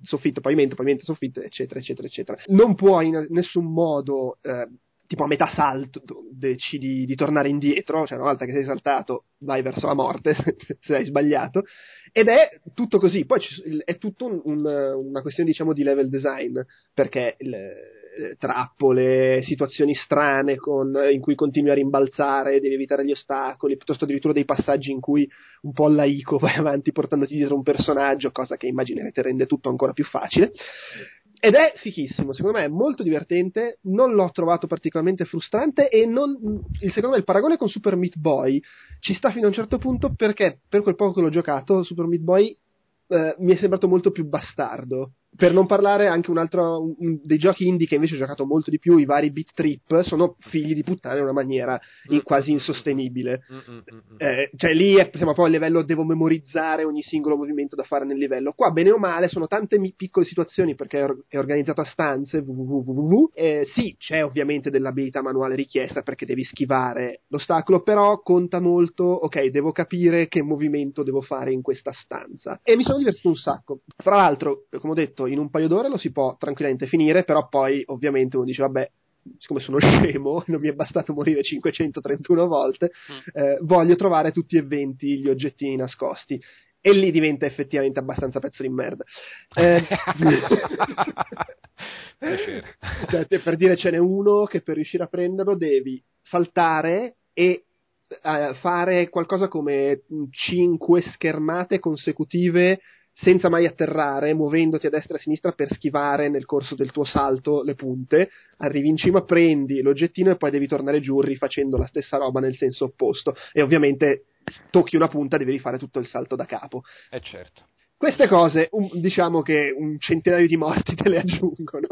soffitto, pavimento, pavimento, soffitto, eccetera, eccetera, eccetera. Non puoi in nessun modo, eh, tipo a metà salto, decidi di tornare indietro, cioè una volta che sei saltato vai verso la morte se hai sbagliato, ed è tutto così. Poi è tutto un- un- una questione, diciamo, di level design, perché le- trappole, situazioni strane con- in cui continui a rimbalzare, devi evitare gli ostacoli, piuttosto addirittura dei passaggi in cui un po' laico vai avanti portandoti dietro un personaggio, cosa che immaginerete rende tutto ancora più facile. Ed è fichissimo, secondo me è molto divertente, non l'ho trovato particolarmente frustrante e non, secondo me il paragone con Super Meat Boy ci sta fino a un certo punto perché per quel poco che l'ho giocato Super Meat Boy eh, mi è sembrato molto più bastardo. Per non parlare anche un altro un- dei giochi indie che invece ho giocato molto di più, i vari Beat Trip, sono figli di puttana in una maniera in- quasi insostenibile. Mm, mm, mm, mm. Eh, cioè lì è, siamo poi a livello devo memorizzare ogni singolo movimento da fare nel livello. Qua, bene o male, sono tante mi- piccole situazioni perché è, or- è organizzato a stanze. www. Eh, sì, c'è ovviamente dell'abilità manuale richiesta perché devi schivare l'ostacolo, però conta molto. Ok, devo capire che movimento devo fare in questa stanza. E mi sono divertito un sacco. Fra l'altro, come ho detto, in un paio d'ore lo si può tranquillamente finire, però poi ovviamente uno dice, vabbè. Siccome sono scemo, non mi è bastato morire 531 volte, eh, voglio trovare tutti e 20 gli oggettini nascosti. E lì diventa effettivamente abbastanza pezzo di merda. Eh, cioè, per dire ce n'è uno che per riuscire a prenderlo devi saltare e eh, fare qualcosa come 5 schermate consecutive senza mai atterrare, muovendoti a destra e a sinistra per schivare nel corso del tuo salto le punte. Arrivi in cima, prendi l'oggettino e poi devi tornare giù rifacendo la stessa roba nel senso opposto. E ovviamente tocchi una punta, devi rifare tutto il salto da capo. Eh certo. Queste cose, un- diciamo che un centinaio di morti te le aggiungono,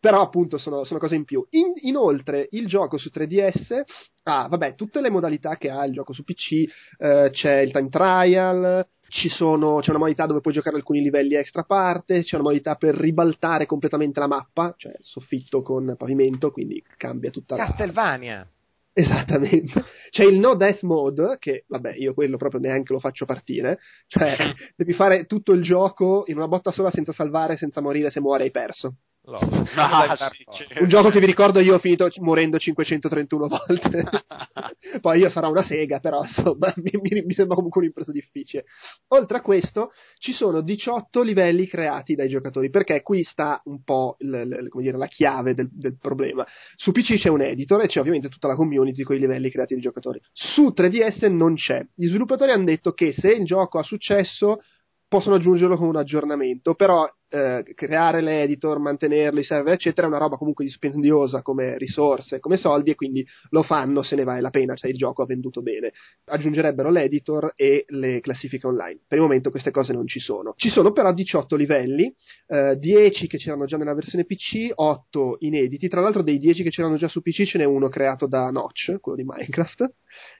però appunto sono, sono cose in più. In- inoltre, il gioco su 3DS ha, vabbè, tutte le modalità che ha il gioco su PC, eh, c'è il time trial, sono, c'è una modalità dove puoi giocare alcuni livelli extra parte, c'è una modalità per ribaltare completamente la mappa, cioè soffitto con pavimento, quindi cambia tutta la... Castelvania. Esattamente. C'è il no death mode, che vabbè, io quello proprio neanche lo faccio partire. Cioè, devi fare tutto il gioco in una botta sola senza salvare, senza morire, se muore hai perso. Lo- Ah, sì, certo. Un gioco che vi ricordo io ho finito morendo 531 volte. Poi io sarò una sega, però insomma mi, mi, mi, sembra comunque un'impresa difficile. Oltre a questo, ci sono 18 livelli creati dai giocatori, perché qui sta un po' l, l, dire, la chiave del, del, problema. Su PC c'è un editor e c'è ovviamente tutta la community con i livelli creati dai giocatori. Su 3DS non c'è. Gli sviluppatori hanno detto che se il gioco ha successo possono aggiungerlo con un aggiornamento, però eh, creare l'editor, mantenerlo, i server, eccetera, è una roba comunque dispendiosa come risorse, come soldi, e quindi lo fanno se ne vale la pena, cioè il gioco ha venduto bene. Aggiungerebbero l'editor e le classifiche online. Per il momento queste cose non ci sono. Ci sono però 18 livelli, eh, 10 che c'erano già nella versione PC, 8 inediti. Tra l'altro, dei 10 che c'erano già su PC ce n'è uno creato da Notch, quello di Minecraft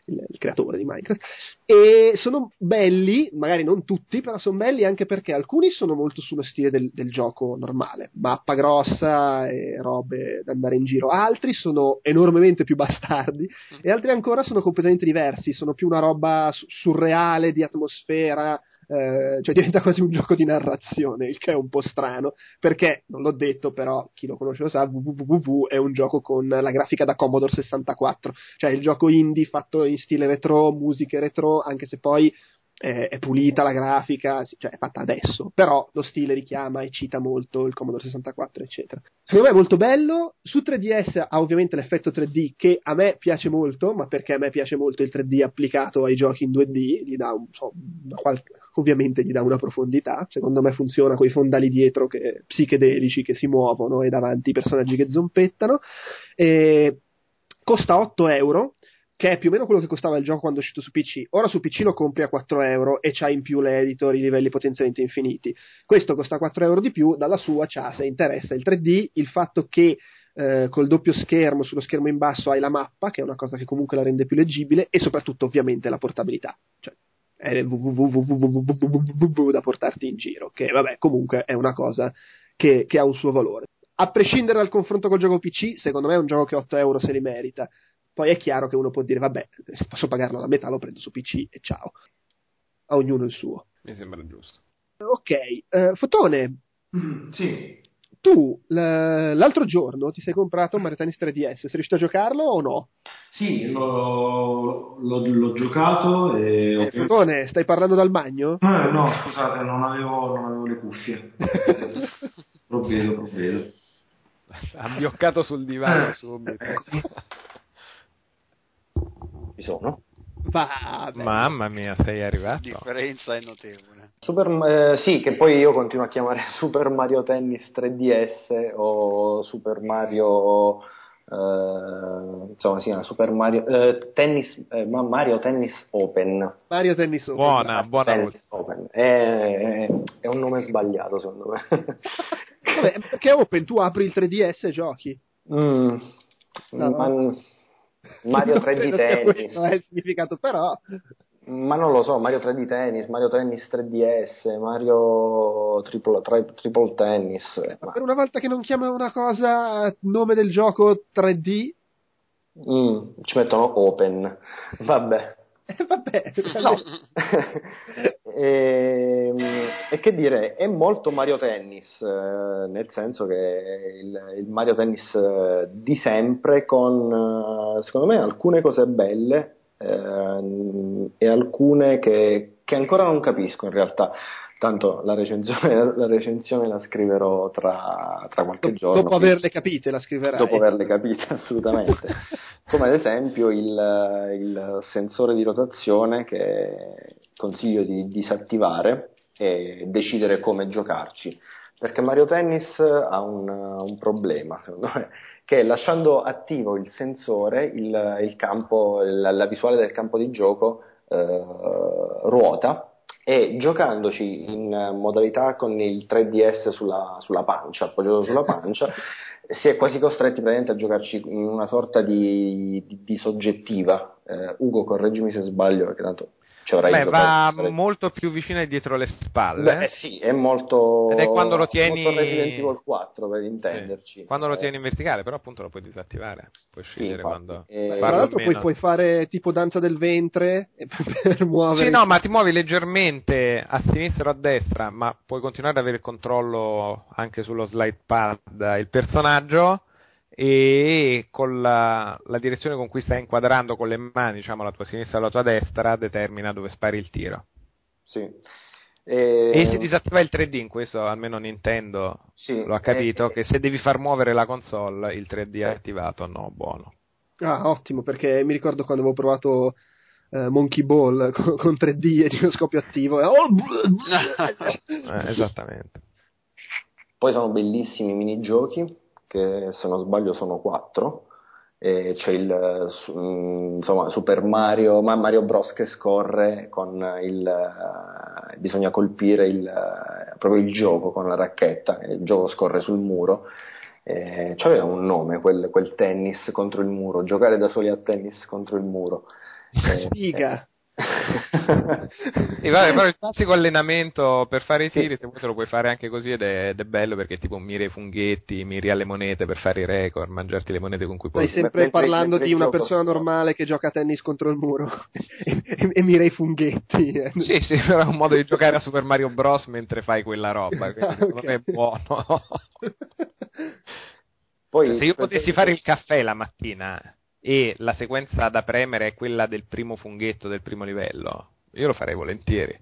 il, il, creatore di Minecraft, e sono belli, magari non tutti, però sono belli anche perché alcuni sono molto sullo stile del, del gioco normale, mappa grossa e robe da andare in giro, altri sono enormemente più bastardi e altri ancora sono completamente diversi, sono più una roba surreale di atmosfera, eh, cioè diventa quasi un gioco di narrazione, il che è un po' strano, perché, non l'ho detto, però chi lo conosce lo sa, www è un gioco con la grafica da Commodore 64, cioè il gioco indie fatto in stile retro, musiche retro, anche se poi è, è pulita la grafica, cioè è fatta adesso, però lo stile richiama e cita molto il Commodore 64, eccetera. Secondo me è molto bello, su 3DS ha ovviamente l'effetto 3D che a me piace molto, ma perché a me piace molto il 3D applicato ai giochi in 2D, gli dà un, so, ovviamente gli dà una profondità, secondo me funziona con i fondali dietro che, psichedelici che si muovono e davanti i personaggi che zompettano, e costa 8 euro, che è più o meno quello che costava il gioco quando è uscito su PC. Ora su PC lo compri a 4 euro e c'ha in più l'editor, i livelli potenzialmente infiniti. Questo costa 4 euro di più, dalla sua c'ha, se interessa, il 3D, il fatto che eh, col doppio schermo, sullo schermo in basso hai la mappa, che è una cosa che comunque la rende più leggibile, e soprattutto ovviamente la portabilità. Cioè, è www da portarti in giro, che vabbè, comunque è una cosa che, che ha un suo valore. A prescindere dal confronto col gioco PC, secondo me è un gioco che 8 euro se li merita poi è chiaro che uno può dire, vabbè, se posso pagarlo la metà, lo prendo su PC e ciao. A ognuno il suo. Mi sembra giusto. Ok, uh, Fotone. Mm, sì. Tu l- l'altro giorno ti sei comprato Mario Tennis 3DS, sei riuscito a giocarlo o no? Sì, l'ho, l'ho, l'ho giocato e... Eh, Fotone, stai parlando dal bagno? Eh, no, scusate, non avevo, non avevo le cuffie. provvedo, provvedo. Ha bioccato sul divano eh, subito. Ci sono? Va, Mamma mia, sei arrivato. La differenza è notevole. Super, eh, sì, che poi io continuo a chiamare Super Mario Tennis 3DS o Super Mario. Eh, insomma, sì, Super Mario eh, Tennis, eh, Mario Tennis Open. Mario Tennis Open. Buona, buona Tennis Open. È, è, un nome sbagliato, secondo me. Vabbè, perché Open tu apri il 3DS e giochi. Mm, no, ma, Mario 3D Tennis. Non è il significato, però. Ma non lo so, Mario 3D Tennis, Mario Tennis 3DS, Mario Triple, tri, triple Tennis. Eh, ma... Per una volta che non chiama una cosa nome del gioco 3D. Mm, ci mettono Open. Vabbè. Eh, vabbè, no. e, e, che dire, è molto Mario Tennis, eh, nel senso che il, il, Mario Tennis eh, di sempre con, eh, secondo me, alcune cose belle eh, e alcune che, che ancora non capisco in realtà tanto la recensione, la recensione la scriverò tra, tra qualche dopo, giorno. Dopo averle capite la scriverai. Dopo averle capite, assolutamente. Come ad esempio il, il, sensore di rotazione che consiglio di disattivare e decidere come giocarci. Perché Mario Tennis ha un, un problema, secondo me, che lasciando attivo il sensore, il, il campo, la, la, visuale del campo di gioco eh, ruota e giocandoci in modalità con il 3DS sulla, sulla pancia, appoggiato sulla pancia, si è quasi costretti praticamente a giocarci in una sorta di, di, di soggettiva. Eh, Ugo, correggimi se sbaglio, perché tanto Beh, va molto più vicino e dietro le spalle. Beh, eh sì, è molto. Ed è quando lo tieni. Molto Resident Evil 4 per intenderci. Sì. Quando lo tieni in verticale, però appunto lo puoi disattivare. Puoi scegliere sì, quando. Eh, tra l'altro, poi puoi fare tipo danza del ventre per muovere. Sì, no, ma ti muovi leggermente a sinistra o a destra, ma puoi continuare ad avere il controllo anche sullo slide pad il personaggio e con la, la, direzione con cui stai inquadrando con le mani, diciamo la tua sinistra e la tua destra, determina dove spari il tiro. Sì. E... e si disattiva il 3D in questo, almeno Nintendo sì, lo ha capito, e... che se devi far muovere la console il 3D è attivato, no, buono. Ah, ottimo, perché mi ricordo quando avevo provato uh, Monkey Ball con, con 3D e giroscopio attivo. E... Oh, eh, esattamente. Poi sono bellissimi i minigiochi, che se non sbaglio sono quattro. E c'è il mm, insomma, Super Mario, Mario Bros che scorre con il uh, bisogna colpire il, uh, proprio il gioco con la racchetta, il gioco scorre sul muro. Eh, c'aveva un nome quel, quel tennis contro il muro, giocare da soli a tennis contro il muro. Figa! e vabbè, però il classico allenamento per fare i tiri, se vuoi te lo puoi fare anche così ed è, ed è bello perché tipo miri ai funghetti, miri alle monete per fare i record, mangiarti le monete con cui puoi. Stai sempre parlando di una persona normale che gioca a tennis contro il muro e, e, e mira i funghetti. Eh. Sì, sì, però è un modo di giocare a Super Mario Bros. mentre fai quella roba, quindi okay. secondo me è buono. Poi, se io potessi fare il caffè la mattina e la sequenza da premere è quella del primo funghetto del primo livello, io lo farei volentieri.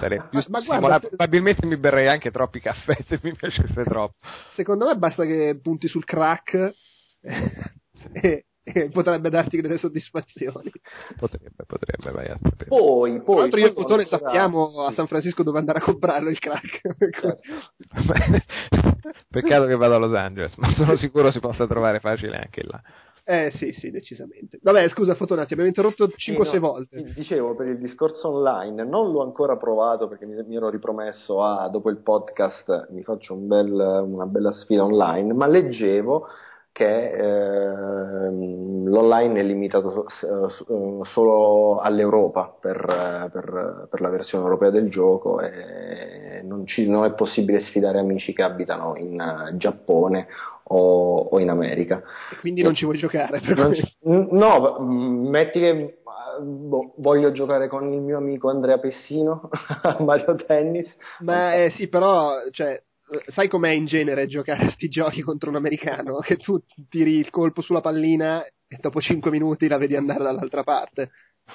Sarei più ma, guarda, probabilmente mi berrei anche troppi caffè se mi piacesse troppo. Secondo me basta che punti sul crack e, e potrebbe darti delle soddisfazioni. Potrebbe, potrebbe, vai a sapere. Poi, poi, Tra l'altro io e Fotone sappiamo a San Francisco dove andare a comprarlo il crack. Peccato che vado a Los Angeles, ma sono sicuro si possa trovare facile anche là. Eh sì, sì, decisamente. Vabbè, scusa Fotonati, abbiamo interrotto 5-6 sì, no, volte. Dicevo, per il discorso online, non l'ho ancora provato perché mi, mi ero ripromesso a, dopo il podcast, mi faccio un bel, una bella sfida online, ma leggevo che eh, l'online è limitato so, solo all'Europa per, per, per, la versione europea del gioco e non, ci, non, è possibile sfidare amici che abitano in Giappone o, o in America. E quindi non ci vuoi giocare? Ci, no, metti che boh, voglio giocare con il mio amico Andrea Pessino a Mario Tennis. Ma eh, sì, però cioè, sai com'è in genere giocare a sti giochi contro un americano? Che tu tiri il colpo sulla pallina e dopo 5 minuti la vedi andare dall'altra parte.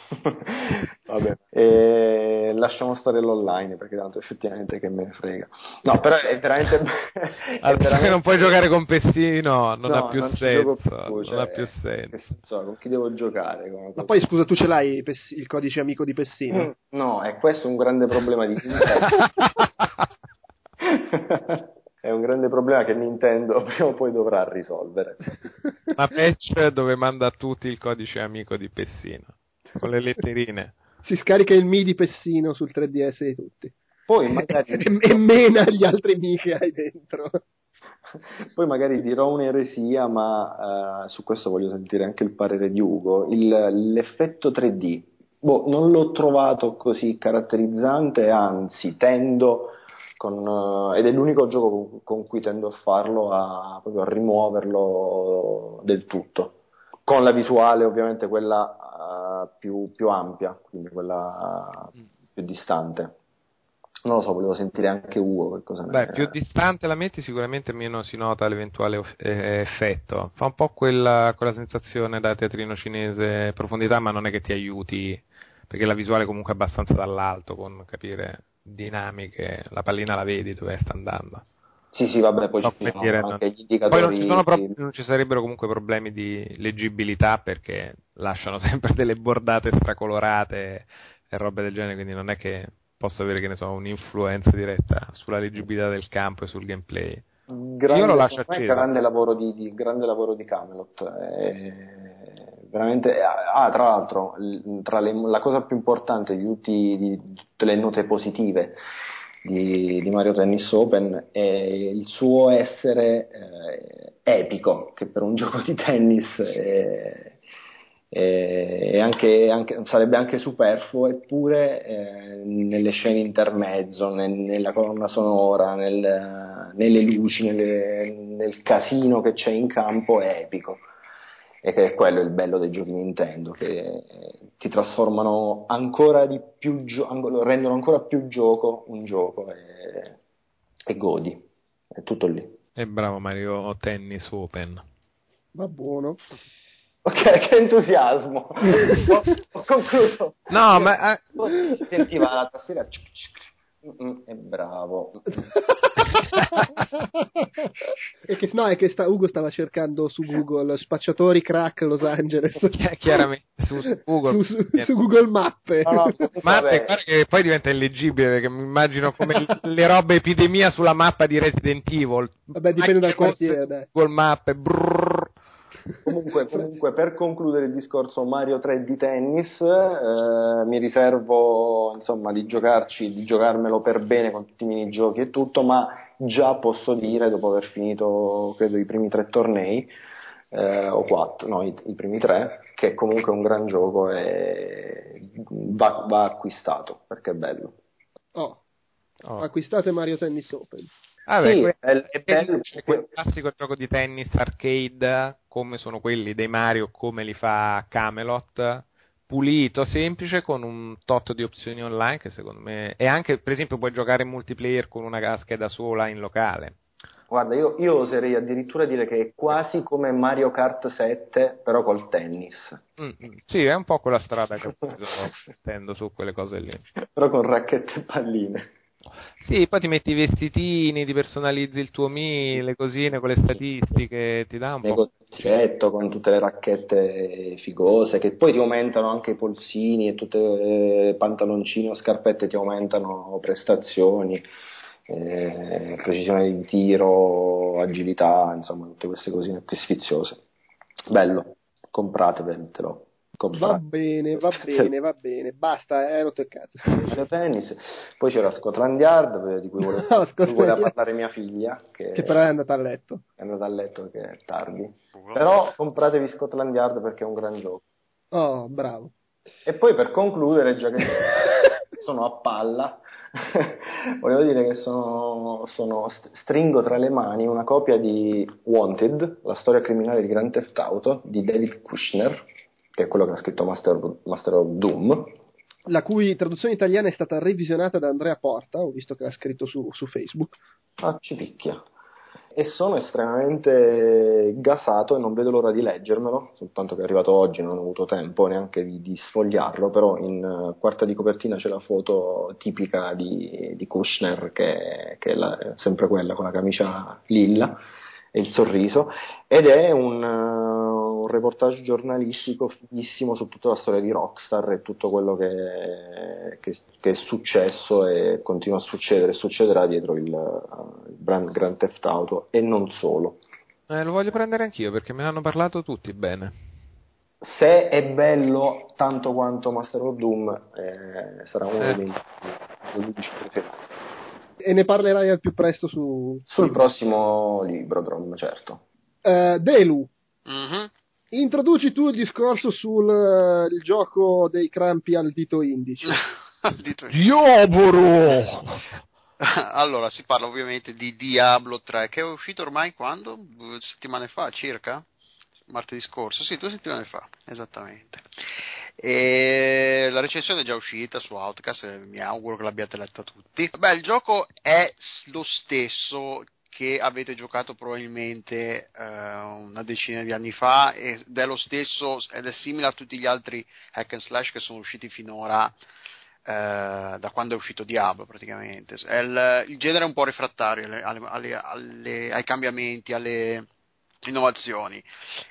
Vabbè, e lasciamo stare l'online perché tanto effettivamente che me ne frega. No, però è veramente. è veramente... non puoi giocare con Pessino, non no, ha più non senso. Più, cioè, non ha più senso. senso. Con chi devo giocare? Con... Ma poi scusa, tu ce l'hai il codice amico di Pessino? Mm, no, è questo un grande problema di è un grande problema che Nintendo prima o poi dovrà risolvere. Una patch dove manda a tutti il codice amico di Pessino con le letterine. Si scarica il Mi di Pessino sul 3DS di tutti. Poi magari... e, e mena gli altri Mi che hai dentro. Poi magari dirò un'eresia, ma uh, su questo voglio sentire anche il parere di Ugo. Il, l'effetto 3D, boh, non l'ho trovato così caratterizzante, anzi tendo con, uh, ed è l'unico gioco con, con, cui tendo a farlo, a, proprio a rimuoverlo del tutto. Con la visuale ovviamente quella più, più, ampia, quindi quella mm. più distante. Non lo so, volevo sentire anche Ugo che cosa Beh, ne più distante la metti sicuramente meno si nota l'eventuale eh, effetto. Fa un po' quella, quella sensazione da teatrino cinese profondità, ma non è che ti aiuti perché la visuale comunque è abbastanza dall'alto con capire dinamiche, la pallina la vedi dove sta andando. Sì, sì, vabbè, poi so ci sono dire, anche gli indicatori. Poi non ci, pro- non ci, sarebbero comunque problemi di leggibilità perché lasciano sempre delle bordate stracolorate e robe del genere, quindi non è che posso avere, che ne so, un'influenza diretta sulla leggibilità del campo e sul gameplay. Grande, Io lo lascio acceso. Grande lavoro di, di, grande lavoro di Camelot. Eh, veramente, ah, tra l'altro, tra le, la cosa più importante di, tutti, di tutte le note positive di, di, Mario Tennis Open è il suo essere eh, epico, che per un gioco di tennis è, è anche, anche, sarebbe anche superfluo, eppure eh, nelle scene intermezzo, nel, nella colonna sonora, nel, nelle luci, nelle, nel casino che c'è in campo è epico e che è quello il bello dei giochi Nintendo, che ti trasformano ancora di più, gio- rendono ancora più gioco un gioco e, e godi, è tutto lì. E bravo Mario Tennis Open. Va buono. Ok, che entusiasmo. ho, ho concluso. No, ma eh, sentiva la tastiera. Cic, cic. Mm, È bravo. e che, no, è che sta- Ugo stava cercando su Google spacciatori crack Los Angeles. chi- chiaramente su, su Google. su, su- su Google Mappe. No, no, comunque, Ma vabbè, guarda che poi diventa illeggibile perché mi immagino come le robe epidemia sulla mappa di Resident Evil. Vabbè, dipende dal Macchine rosse, quartiere. Google Mappe. brrr. Comunque, comunque, per concludere il discorso Mario 3 di tennis, eh, mi riservo insomma di giocarci, di giocarmelo per bene con tutti i minigiochi e tutto, ma già posso dire, dopo aver finito credo i primi tre tornei, eh, o quattro, no, i, i primi tre, che comunque è un gran gioco e va, va acquistato perché è bello. Oh, Oh. acquistate Mario Tennis Open. Vabbè, Sì, que- è- è bello, è quel classico gioco di tennis arcade come sono quelli dei Mario, come li fa Camelot, pulito, semplice, con un tot di opzioni online che secondo me... E anche, per esempio, puoi giocare in multiplayer con una scheda sola in locale. Guarda, io, io oserei addirittura dire che è quasi come Mario Kart 7, però col tennis. Mm, mm. Sì, è un po' quella strada che ho preso tendo su quelle cose lì. però con racchette e palline. Sì, poi ti metti i vestitini, ti personalizzi il tuo Mi, le cosine con le statistiche, ti dà un po'... Negozietto con tutte le racchette figose, che poi ti aumentano anche i polsini e tutte le pantaloncini o scarpette ti aumentano prestazioni, eh, precisione di tiro, agilità, insomma, tutte queste cosine più sfiziose. Bello, compratevelo. Va Comprate. bene, va bene, va bene. Basta, eh, rotto il cazzo. Mario Tennis. Poi c'era Scotland Yard, di cui voleva, No, di cui voleva parlare mia figlia, che, Che però è andata a letto. è andata a letto perché è tardi. Però compratevi Scotland Yard perché è un gran gioco. Oh, bravo. E poi per concludere, già che sono a palla, volevo dire che sono, sono- st- stringo tra le mani una copia di Wanted, la storia criminale di Grand Theft Auto, di David Kushner, che è quello che ha scritto Master, Master of Doom. La cui traduzione italiana è stata revisionata da Andrea Porta, ho visto che l'ha scritto su, su Facebook. Ah, ci picchia. E sono estremamente gasato e non vedo l'ora di leggermelo, soltanto che è arrivato oggi, non ho avuto tempo neanche di, di sfogliarlo, però in eh, quarta di copertina c'è la foto tipica di, di Kushner, che, che è la- sempre quella con la camicia lilla e il sorriso, ed è un, eh, un reportage giornalistico fighissimo su tutta la storia di Rockstar e tutto quello che, che- che è successo e continua a succedere e succederà dietro il, il brand Grand Theft Auto e non solo. Eh, lo voglio prendere anch'io perché me ne hanno parlato tutti bene. Se è bello tanto quanto Master of Doom, eh, sarà uno Eh. dei miei dei miei preferiti. E ne parlerai al più presto su... Sul prossimo libro, Drom, certo. Eh, Delu, Mhm. Introduci tu il discorso sul eh, il gioco dei crampi al dito indice. Dito- Diavolo! allora, si parla ovviamente di Diablo 3, che è uscito ormai quando? Due settimane fa circa? Martedì scorso? Sì, due settimane fa, esattamente. E la recensione è già uscita su Outcast, mi auguro che l'abbiate letta tutti. Beh, il gioco è lo stesso che avete giocato probabilmente eh, una decina di anni fa ed è lo stesso ed è simile a tutti gli altri hack and slash che sono usciti finora eh, da quando è uscito Diablo praticamente. Il, il genere è un po' refrattario alle- alle- alle- ai cambiamenti, alle innovazioni.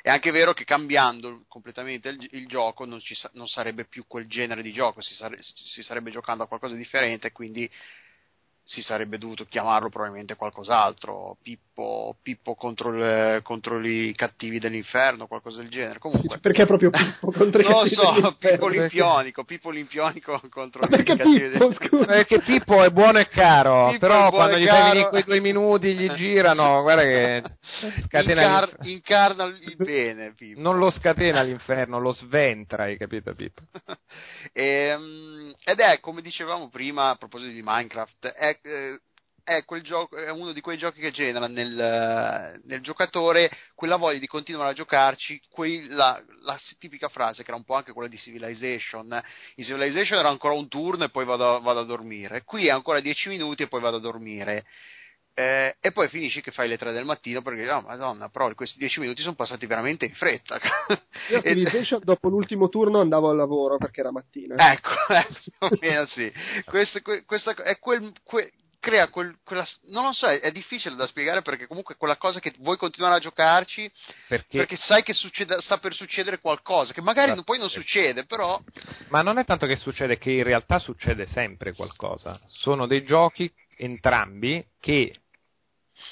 È anche vero che cambiando completamente il, il gioco non, ci non sarebbe più quel genere di gioco, si, sare- si sarebbe giocando a qualcosa di differente quindi si sarebbe dovuto chiamarlo probabilmente qualcos'altro, Pippo, Pippo contro, le- contro i cattivi dell'inferno, qualcosa del genere. Comunque, Perché è proprio Pippo contro i non lo cattivi so, dell'inferno? Pippo Olimpionico, Pippo Olimpionico contro i perché cattivi Pippo, del- scusa? Perché Pippo è buono e caro, Pippo però quando e gli fai caro. quei due minuti gli girano, guarda che scatena Incar- incarna il bene, Pippo. non lo scatena l'inferno, lo sventra, hai capito Pippo? Ehm, ed è come dicevamo prima a proposito di Minecraft è, eh, è gioco è uno di quei giochi che genera nel, nel giocatore quella voglia di continuare a giocarci quei- la, tipica frase che era un po' anche quella di Civilization in Civilization era ancora un turno e poi vado, vado a dormire. Qui è ancora 10 minuti e poi vado a dormire eh, e poi finisci che fai le 3 del mattino perché, oh madonna, però questi 10 minuti sono passati veramente in fretta. Io a Civilization dopo l'ultimo turno andavo al lavoro perché era mattina. Ecco, eh, più o meno sì. Questo, que, questa, è quel, que, crea quel, quella, non lo so, è, è, difficile da spiegare perché comunque quella cosa che vuoi continuare a giocarci perché, perché sai che succede, sta per succedere qualcosa, che magari esatto. poi non succede, però... Ma non è tanto che succede, che in realtà succede sempre qualcosa. Sono dei giochi entrambi che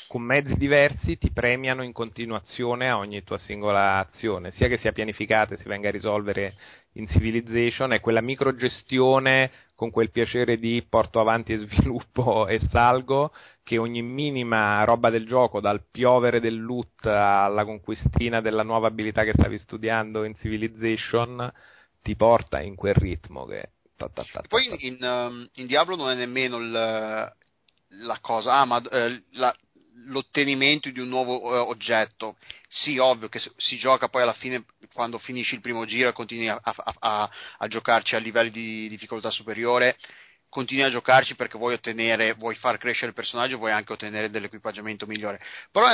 con mezzi diversi ti premiano in continuazione a ogni tua singola azione, sia che sia pianificata e si venga a risolvere in Civilization, è quella microgestione con quel piacere di porto avanti e sviluppo e salgo, che ogni minima roba del gioco, dal piovere del loot alla conquistina della nuova abilità che stavi studiando in Civilization, ti porta in quel ritmo che... Ta, ta, ta, Poi in, um, in, Diablo non è nemmeno il, la cosa, ah, ma eh, la, l'ottenimento di un nuovo uh, oggetto. Sì, ovvio che si gioca poi alla fine, quando finisci il primo giro e continui a, a, a, a giocarci a livelli di difficoltà superiore, continui a giocarci perché vuoi ottenere, vuoi far crescere il personaggio, vuoi anche ottenere dell'equipaggiamento migliore. Però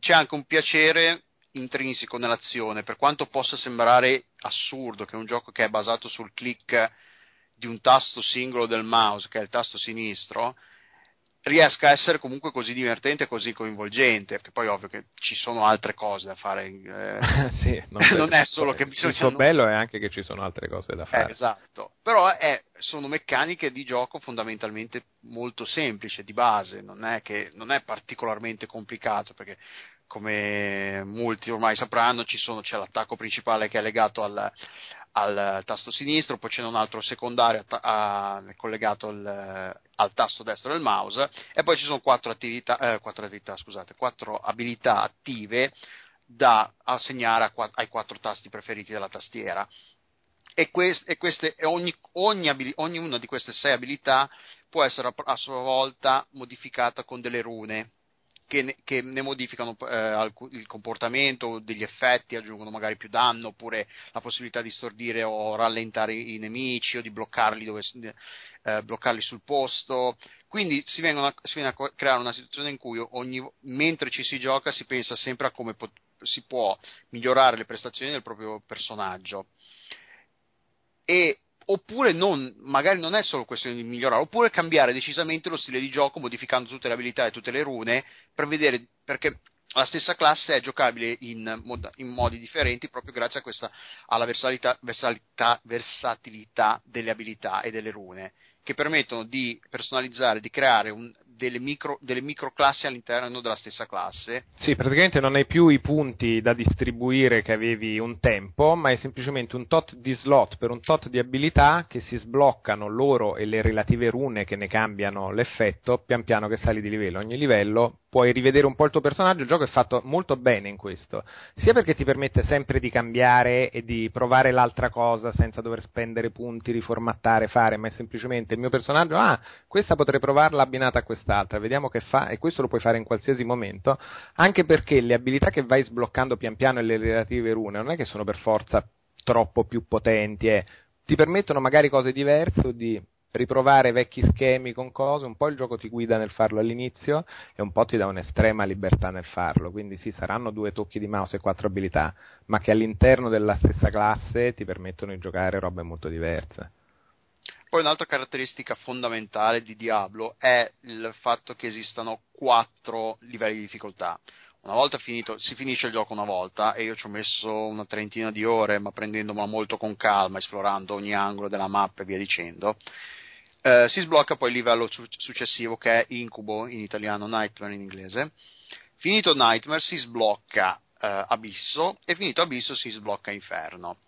c'è anche un piacere intrinseco nell'azione, per quanto possa sembrare assurdo che un gioco che è basato sul click di un tasto singolo del mouse, che è il tasto sinistro, riesca a essere comunque così divertente e così coinvolgente, perché poi ovvio che ci sono altre cose da fare. Eh, sì, non, non è solo che bisogna... Il suo bello è anche che ci sono altre cose da fare. Eh, esatto, però è, sono meccaniche di gioco fondamentalmente molto semplici, di base, non è, che, non è particolarmente complicato, perché come molti ormai sapranno sono, c'è l'attacco principale che è legato al, al tasto sinistro, poi c'è un altro secondario a, a, collegato al, al, tasto destro del mouse e poi ci sono quattro, attività, eh, quattro, attività, scusate, quattro abilità attive da assegnare ai quattro tasti preferiti della tastiera. E, quest, e, queste, e ogni, ogni, ognuna di queste sei abilità può essere a, a sua volta modificata con delle rune che ne, che ne modificano eh, il comportamento, degli effetti, aggiungono magari più danno, oppure la possibilità di stordire o rallentare i nemici o di bloccarli, dove, eh, bloccarli sul posto. Quindi si, a, si, viene a creare una situazione in cui ogni, mentre ci si gioca si pensa sempre a come pot- si può migliorare le prestazioni del proprio personaggio. E oppure non, magari non è solo questione di migliorare, oppure cambiare decisamente lo stile di gioco modificando tutte le abilità e tutte le rune per vedere perché la stessa classe è giocabile in, mod- in modi differenti proprio grazie a questa, alla versatilità, versatilità, versatilità delle abilità e delle rune che permettono di personalizzare, di creare un, delle, micro, delle microclassi all'interno della stessa classe. Sì, praticamente non hai più i punti da distribuire che avevi un tempo, ma è semplicemente un tot di slot per un tot di abilità che si sbloccano loro e le relative rune che ne cambiano l'effetto pian piano che sali di livello. Ogni livello puoi rivedere un po' il tuo personaggio, il gioco è fatto molto bene in questo, sia perché ti permette sempre di cambiare e di provare l'altra cosa senza dover spendere punti, riformattare, fare, ma è semplicemente il mio personaggio, ah, questa potrei provarla abbinata a quest'altra, vediamo che fa, e questo lo puoi fare in qualsiasi momento, anche perché le abilità che vai sbloccando pian piano e le relative rune non è che sono per forza troppo più potenti, eh. ti permettono magari cose diverse di riprovare vecchi schemi con cose, un po' il gioco ti guida nel farlo all'inizio e un po' ti dà un'estrema libertà nel farlo, quindi sì, saranno due tocchi di mouse e quattro abilità, ma che all'interno della stessa classe ti permettono di giocare robe molto diverse. Poi un'altra caratteristica fondamentale di Diablo è il fatto che esistano quattro livelli di difficoltà. Una volta finito, si finisce il gioco una volta e io ci ho messo una trentina di ore, ma prendendomela molto con calma, esplorando ogni angolo della mappa e via dicendo eh, si sblocca poi il livello su- successivo che è Incubo in italiano, Nightmare in inglese. Finito Nightmare si sblocca eh, Abisso e finito Abisso si sblocca Inferno.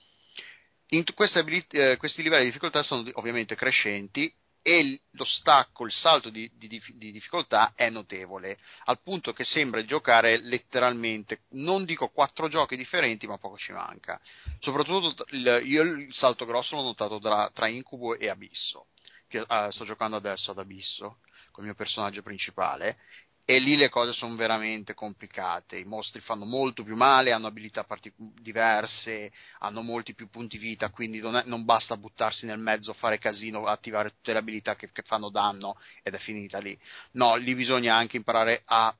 Abilit- eh, questi livelli di difficoltà sono ovviamente crescenti e lo stacco, il salto di, di, di, difficoltà è notevole, al punto che sembra giocare letteralmente, non dico quattro giochi differenti, ma poco ci manca. Soprattutto il, io il salto grosso l'ho notato tra, tra Incubo e Abisso che uh, sto giocando adesso ad Abisso, con il mio personaggio principale, e lì le cose sono veramente complicate. I mostri fanno molto più male, hanno abilità partic- diverse, hanno molti più punti vita, quindi non, è, non, basta buttarsi nel mezzo, fare casino, attivare tutte le abilità che, che fanno danno ed è finita lì. No, lì bisogna anche imparare a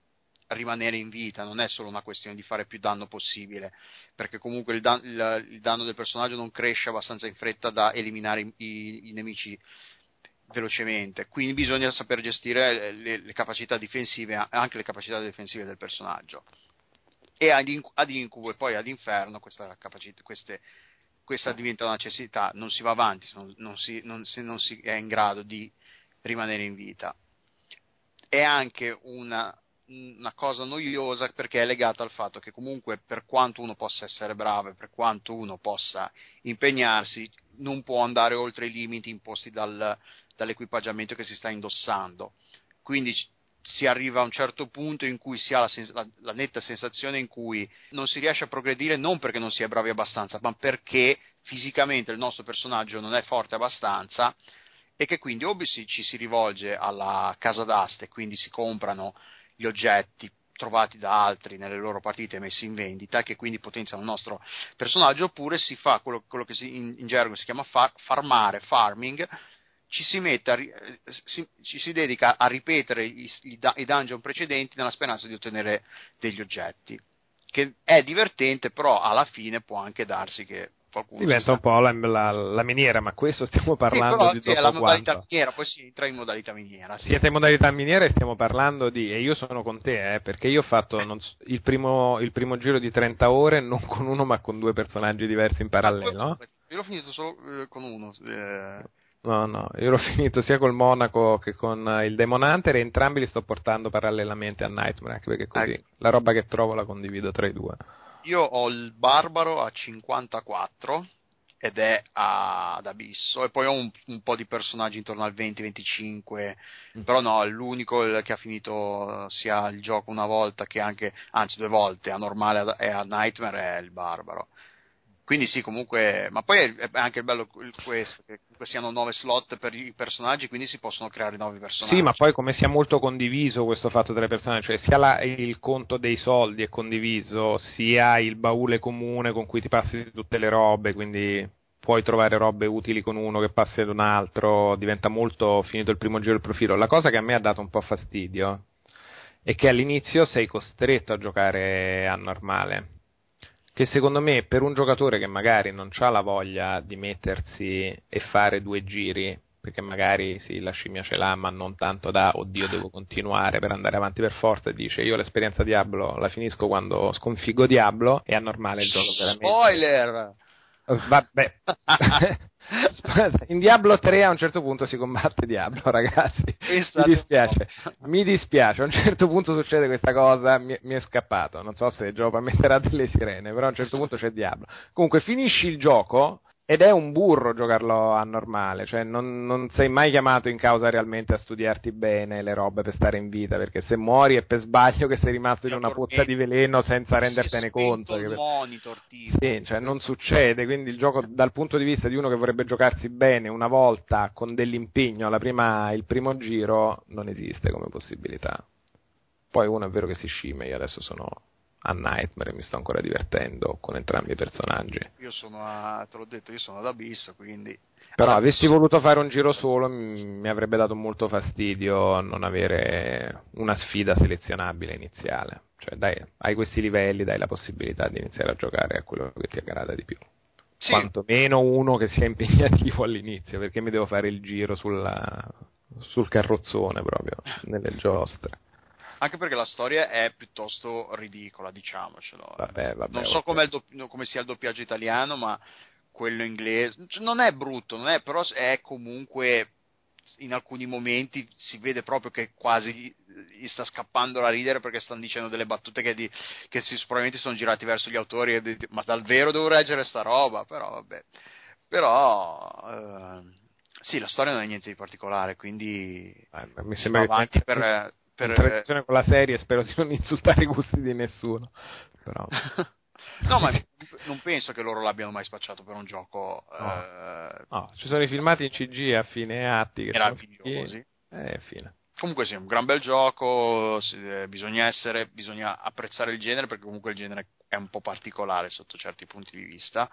rimanere in vita, non è solo una questione di fare più danno possibile, perché comunque il, dan- il, il danno del personaggio non cresce abbastanza in fretta da eliminare i, i, i nemici velocemente, quindi bisogna saper gestire le, le, capacità difensive, anche le capacità difensive del personaggio. E ad, ad Incubo e poi ad Inferno questa, capacità, queste, questa diventa una necessità, non si va avanti non, non, si, non, se non si è in grado di rimanere in vita. È anche una, una cosa noiosa perché è legata al fatto che comunque per quanto uno possa essere bravo e per quanto uno possa impegnarsi, non può andare oltre i limiti imposti dal, dall'equipaggiamento che si sta indossando. Quindi si arriva a un certo punto in cui si ha la, sens- la, la, netta sensazione in cui non si riesce a progredire non perché non si è bravi abbastanza, ma perché fisicamente il nostro personaggio non è forte abbastanza e che quindi o ci si rivolge alla casa d'aste quindi si comprano gli oggetti trovati da altri nelle loro partite messi in vendita, che quindi potenziano il nostro personaggio, oppure si fa quello, quello che si, in, in, gergo si chiama far, farmare, farming, ci si, mette a, eh, si, ci si dedica a ripetere i, i, i dungeon precedenti nella speranza di ottenere degli oggetti. Che è divertente, però alla fine può anche darsi che qualcuno diventa un po' la, la, la, miniera, ma questo stiamo parlando sì, di sì, dopo è la modalità quanto. miniera, poi si entra in modalità miniera. Sì. Siete in modalità miniera e stiamo parlando di e io sono con te, eh, perché io ho fatto non, il, primo, il, primo, giro di 30 ore non con uno, ma con due personaggi diversi in parallelo. Io l'ho finito solo eh, con uno. Eh No, no, io l'ho finito sia col Monaco che con il Demon Hunter e entrambi li sto portando parallelamente a Nightmare, anche perché così ecco. la roba che trovo la condivido tra i due. Io ho il Barbaro a 54 ed è ad Abisso e poi ho un, un po' di personaggi intorno al 20-25 mm. però no, l'unico che ha finito sia il gioco una volta che anche, anzi due volte a normale e a Nightmare è il Barbaro quindi sì, comunque, ma poi è anche bello questo, che comunque siano nove slot per i personaggi, quindi si possono creare nuovi personaggi. Sì, ma poi come sia molto condiviso questo fatto delle persone, cioè sia la, il conto dei soldi è condiviso, sia il baule comune con cui ti passi tutte le robe, quindi puoi trovare robe utili con uno che passi ad un altro, diventa molto finito il primo giro del profilo. La cosa che a me ha dato un po' fastidio è che all'inizio sei costretto a giocare a normale che secondo me per un giocatore che magari non ha la voglia di mettersi e fare due giri, perché magari sì, la scimmia ce l'ha, ma non tanto da oddio devo continuare per andare avanti per forza, e dice io l'esperienza Diablo la finisco quando sconfiggo Diablo, è anormale il gioco veramente. Spoiler! Vabbè. In Diablo 3 a un certo punto si combatte Diablo, ragazzi. Mi dispiace, mi dispiace. A un certo punto succede questa cosa, mi, mi è scappato. Non so se Giova metterà delle sirene, però a un certo punto c'è Diablo. Comunque finisci il gioco ed è un burro giocarlo a normale, cioè non, non, sei mai chiamato in causa realmente a studiarti bene le robe per stare in vita, perché se muori è per sbaglio che sei rimasto in una pozza di veleno senza rendertene conto. Che... monitor, tipo. Sì, cioè non succede, quindi il gioco dal punto di vista di uno che vorrebbe giocarsi bene una volta con dell'impegno prima, il primo giro non esiste come possibilità. Poi uno è vero che si scimmia, io adesso sono a Nightmare e mi sto ancora divertendo con entrambi i personaggi. Io sono a, te l'ho detto, io sono ad Abyss, quindi... Però avessi voluto fare un giro solo mi avrebbe dato molto fastidio non avere una sfida selezionabile iniziale. Cioè dai, hai questi livelli, dai la possibilità di iniziare a giocare a quello che ti aggrada di più. Sì. Quantomeno uno che sia impegnativo all'inizio, perché mi devo fare il giro sulla, sul carrozzone proprio, nelle giostre. Anche perché la storia è piuttosto ridicola, diciamocelo. Vabbè, vabbè, non so okay. dopp- come sia il doppiaggio italiano, ma quello inglese cioè, non è brutto, non è, però è comunque in alcuni momenti si vede proprio che quasi gli sta scappando la ridere perché stanno dicendo delle battute che, di, che si, probabilmente sono girati verso gli autori e di, ma davvero devo leggere sta roba però vabbè però eh, sì la storia non è niente di particolare quindi eh, mi sembra che avanti per, per interazione con la serie spero di non insultare i gusti di nessuno però. No ma non penso che loro l'abbiano mai spacciato per un gioco no, eh... no. ci sono i filmati in CG a fine atti che meravigliosi eh, fine. Comunque sì, un gran bel gioco, eh, bisogna essere, bisogna apprezzare il genere perché comunque il genere è un po' particolare sotto certi punti di vista,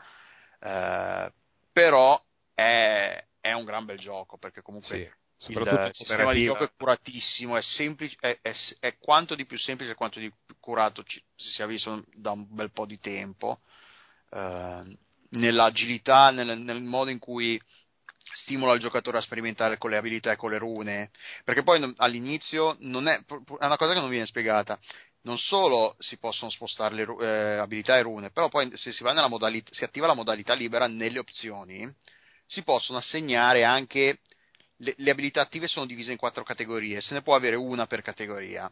eh, però è, è, un gran bel gioco perché comunque sì, il, il sistema di gioco è curatissimo, è, semplice, è, è, è, quanto di più semplice e quanto di più curato ci, si sia visto da un bel po' di tempo, eh, nell'agilità, nel, nel modo in cui stimola il giocatore a sperimentare con le abilità e con le rune, perché poi all'inizio non è, è una cosa che non viene spiegata. Non solo si possono spostare le eh, abilità e rune, però poi se si, modalità, si attiva la modalità libera nelle opzioni, si possono assegnare anche le, le, abilità attive sono divise in quattro categorie, se ne può avere una per categoria.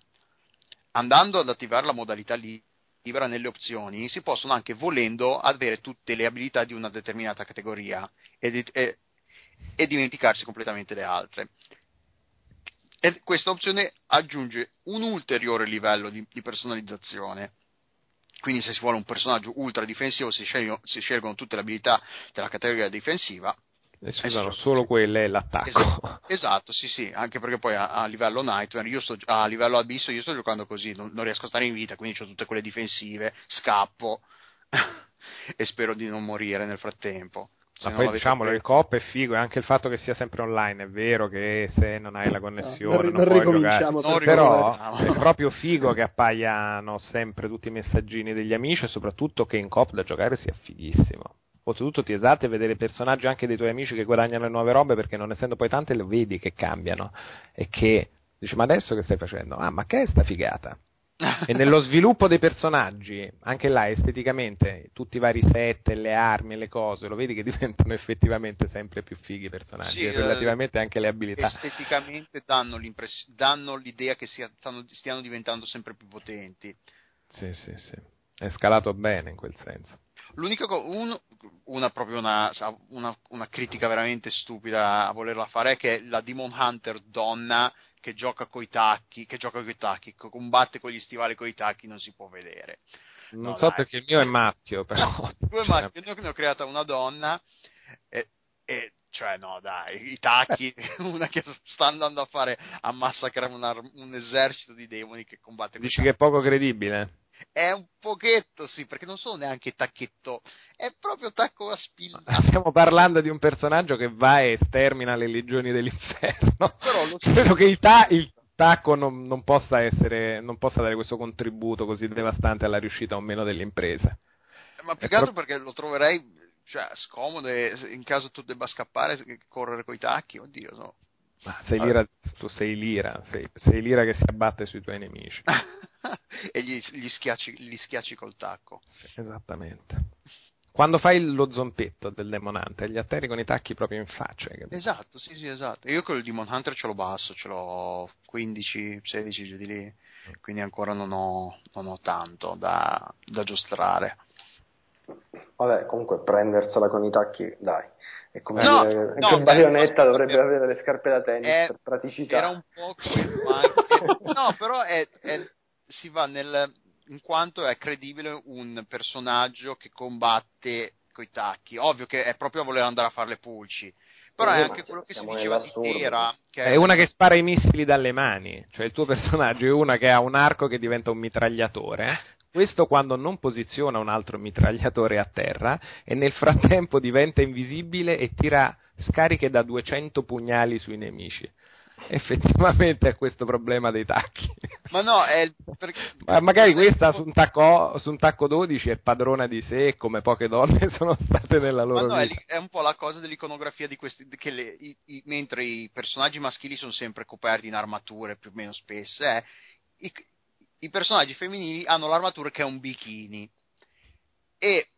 Andando ad attivare la modalità libera nelle opzioni, si possono anche volendo avere tutte le abilità di una determinata categoria ed, e, e dimenticarsi completamente le altre. E questa opzione aggiunge un ulteriore livello di, di, personalizzazione. Quindi, se si vuole un personaggio ultra difensivo, si scelgono, si scelgono tutte le abilità della categoria difensiva. E si usano solo quelle e l'attacco. Esatto, esatto, sì, sì, anche perché poi a, a livello Nightmare, io sto, a livello Abisso, io sto giocando così, non, non riesco a stare in vita, quindi ho tutte quelle difensive, scappo e spero di non morire nel frattempo. Ma poi diciamolo, il coop è figo e anche il fatto che sia sempre online, è vero che se non hai la connessione no, non, non puoi giocare, però è proprio figo che appaiano sempre tutti i messaggini degli amici e soprattutto che in coop da giocare sia fighissimo. Oltretutto ti esatti a vedere personaggi anche dei tuoi amici che guadagnano le nuove robe perché non essendo poi tante le vedi che cambiano e che dici ma adesso che stai facendo? Ah ma che è sta figata? e nello sviluppo dei personaggi, anche là esteticamente, tutti i vari set, le armi e le cose, lo vedi che diventano effettivamente sempre più fighi i personaggi, sì, e relativamente anche le abilità. Esteticamente danno, danno l'idea che sia, stanno, stiano diventando sempre più potenti. Sì, sì, sì. È scalato bene in quel senso. L'unica cosa, un, una, proprio una, una, una, critica veramente stupida a volerla fare è che la Demon Hunter donna che gioca coi tacchi, che gioca coi tacchi, che combatte con gli stivali coi tacchi non si può vedere. Non no, so dai. perché il mio è maschio, però. Due maschi, io ne ho creata una donna e, e cioè no dai, i tacchi, una che sta andando a fare a massacrare un, un esercito di demoni che combatte Dici che è poco credibile? È un pochetto, sì, perché non sono neanche tacchetto, è proprio tacco a spilla. Stiamo parlando di un personaggio che va e stermina le legioni dell'inferno. Però lo Credo che il, ta- il tacco non, non, possa essere, non possa dare questo contributo così devastante alla riuscita o meno dell'impresa. Ma più che altro perché lo troverei cioè, scomodo e in caso tu debba scappare, correre coi tacchi, oddio, no. Ma sei lira, tu sei lira, sei, sei lira che si abbatte sui tuoi nemici. e gli, gli, schiacci, gli, schiacci, col tacco. Sì, esattamente. Quando fai lo zompetto del Demon Hunter, gli atterri con i tacchi proprio in faccia. Capito? Esatto, sì, sì, esatto. Io con il Demon Hunter ce l'ho basso, ce l'ho 15, 16 giù di lì, quindi ancora non ho, non ho tanto da, da giostrare. Vabbè, comunque prendersela con i tacchi, dai. È come no, dire no, che un Bayonetta dovrebbe avere le scarpe da tennis è, per praticità. Era un po' quello no, però è, è, si va nel, in quanto è credibile un personaggio che combatte coi tacchi. Ovvio che è proprio a voler andare a fare le pulci. Però è anche quello che si diceva di Tera. Che è una che spara i missili dalle mani. Cioè il tuo personaggio è una che ha un arco che diventa un mitragliatore questo quando non posiziona un altro mitragliatore a terra e nel frattempo diventa invisibile e tira scariche da 200 pugnali sui nemici. Effettivamente è questo problema dei tacchi. Ma no, è perché... Ma magari questa su un, tacco, su un, tacco, 12 è padrona di sé, come poche donne sono state nella loro Ma no, vita. È, un po' la cosa dell'iconografia di questi, che le, i, i, mentre i personaggi maschili sono sempre coperti in armature più o meno spesse, eh, i, i personaggi femminili hanno l'armatura che è un bikini. E,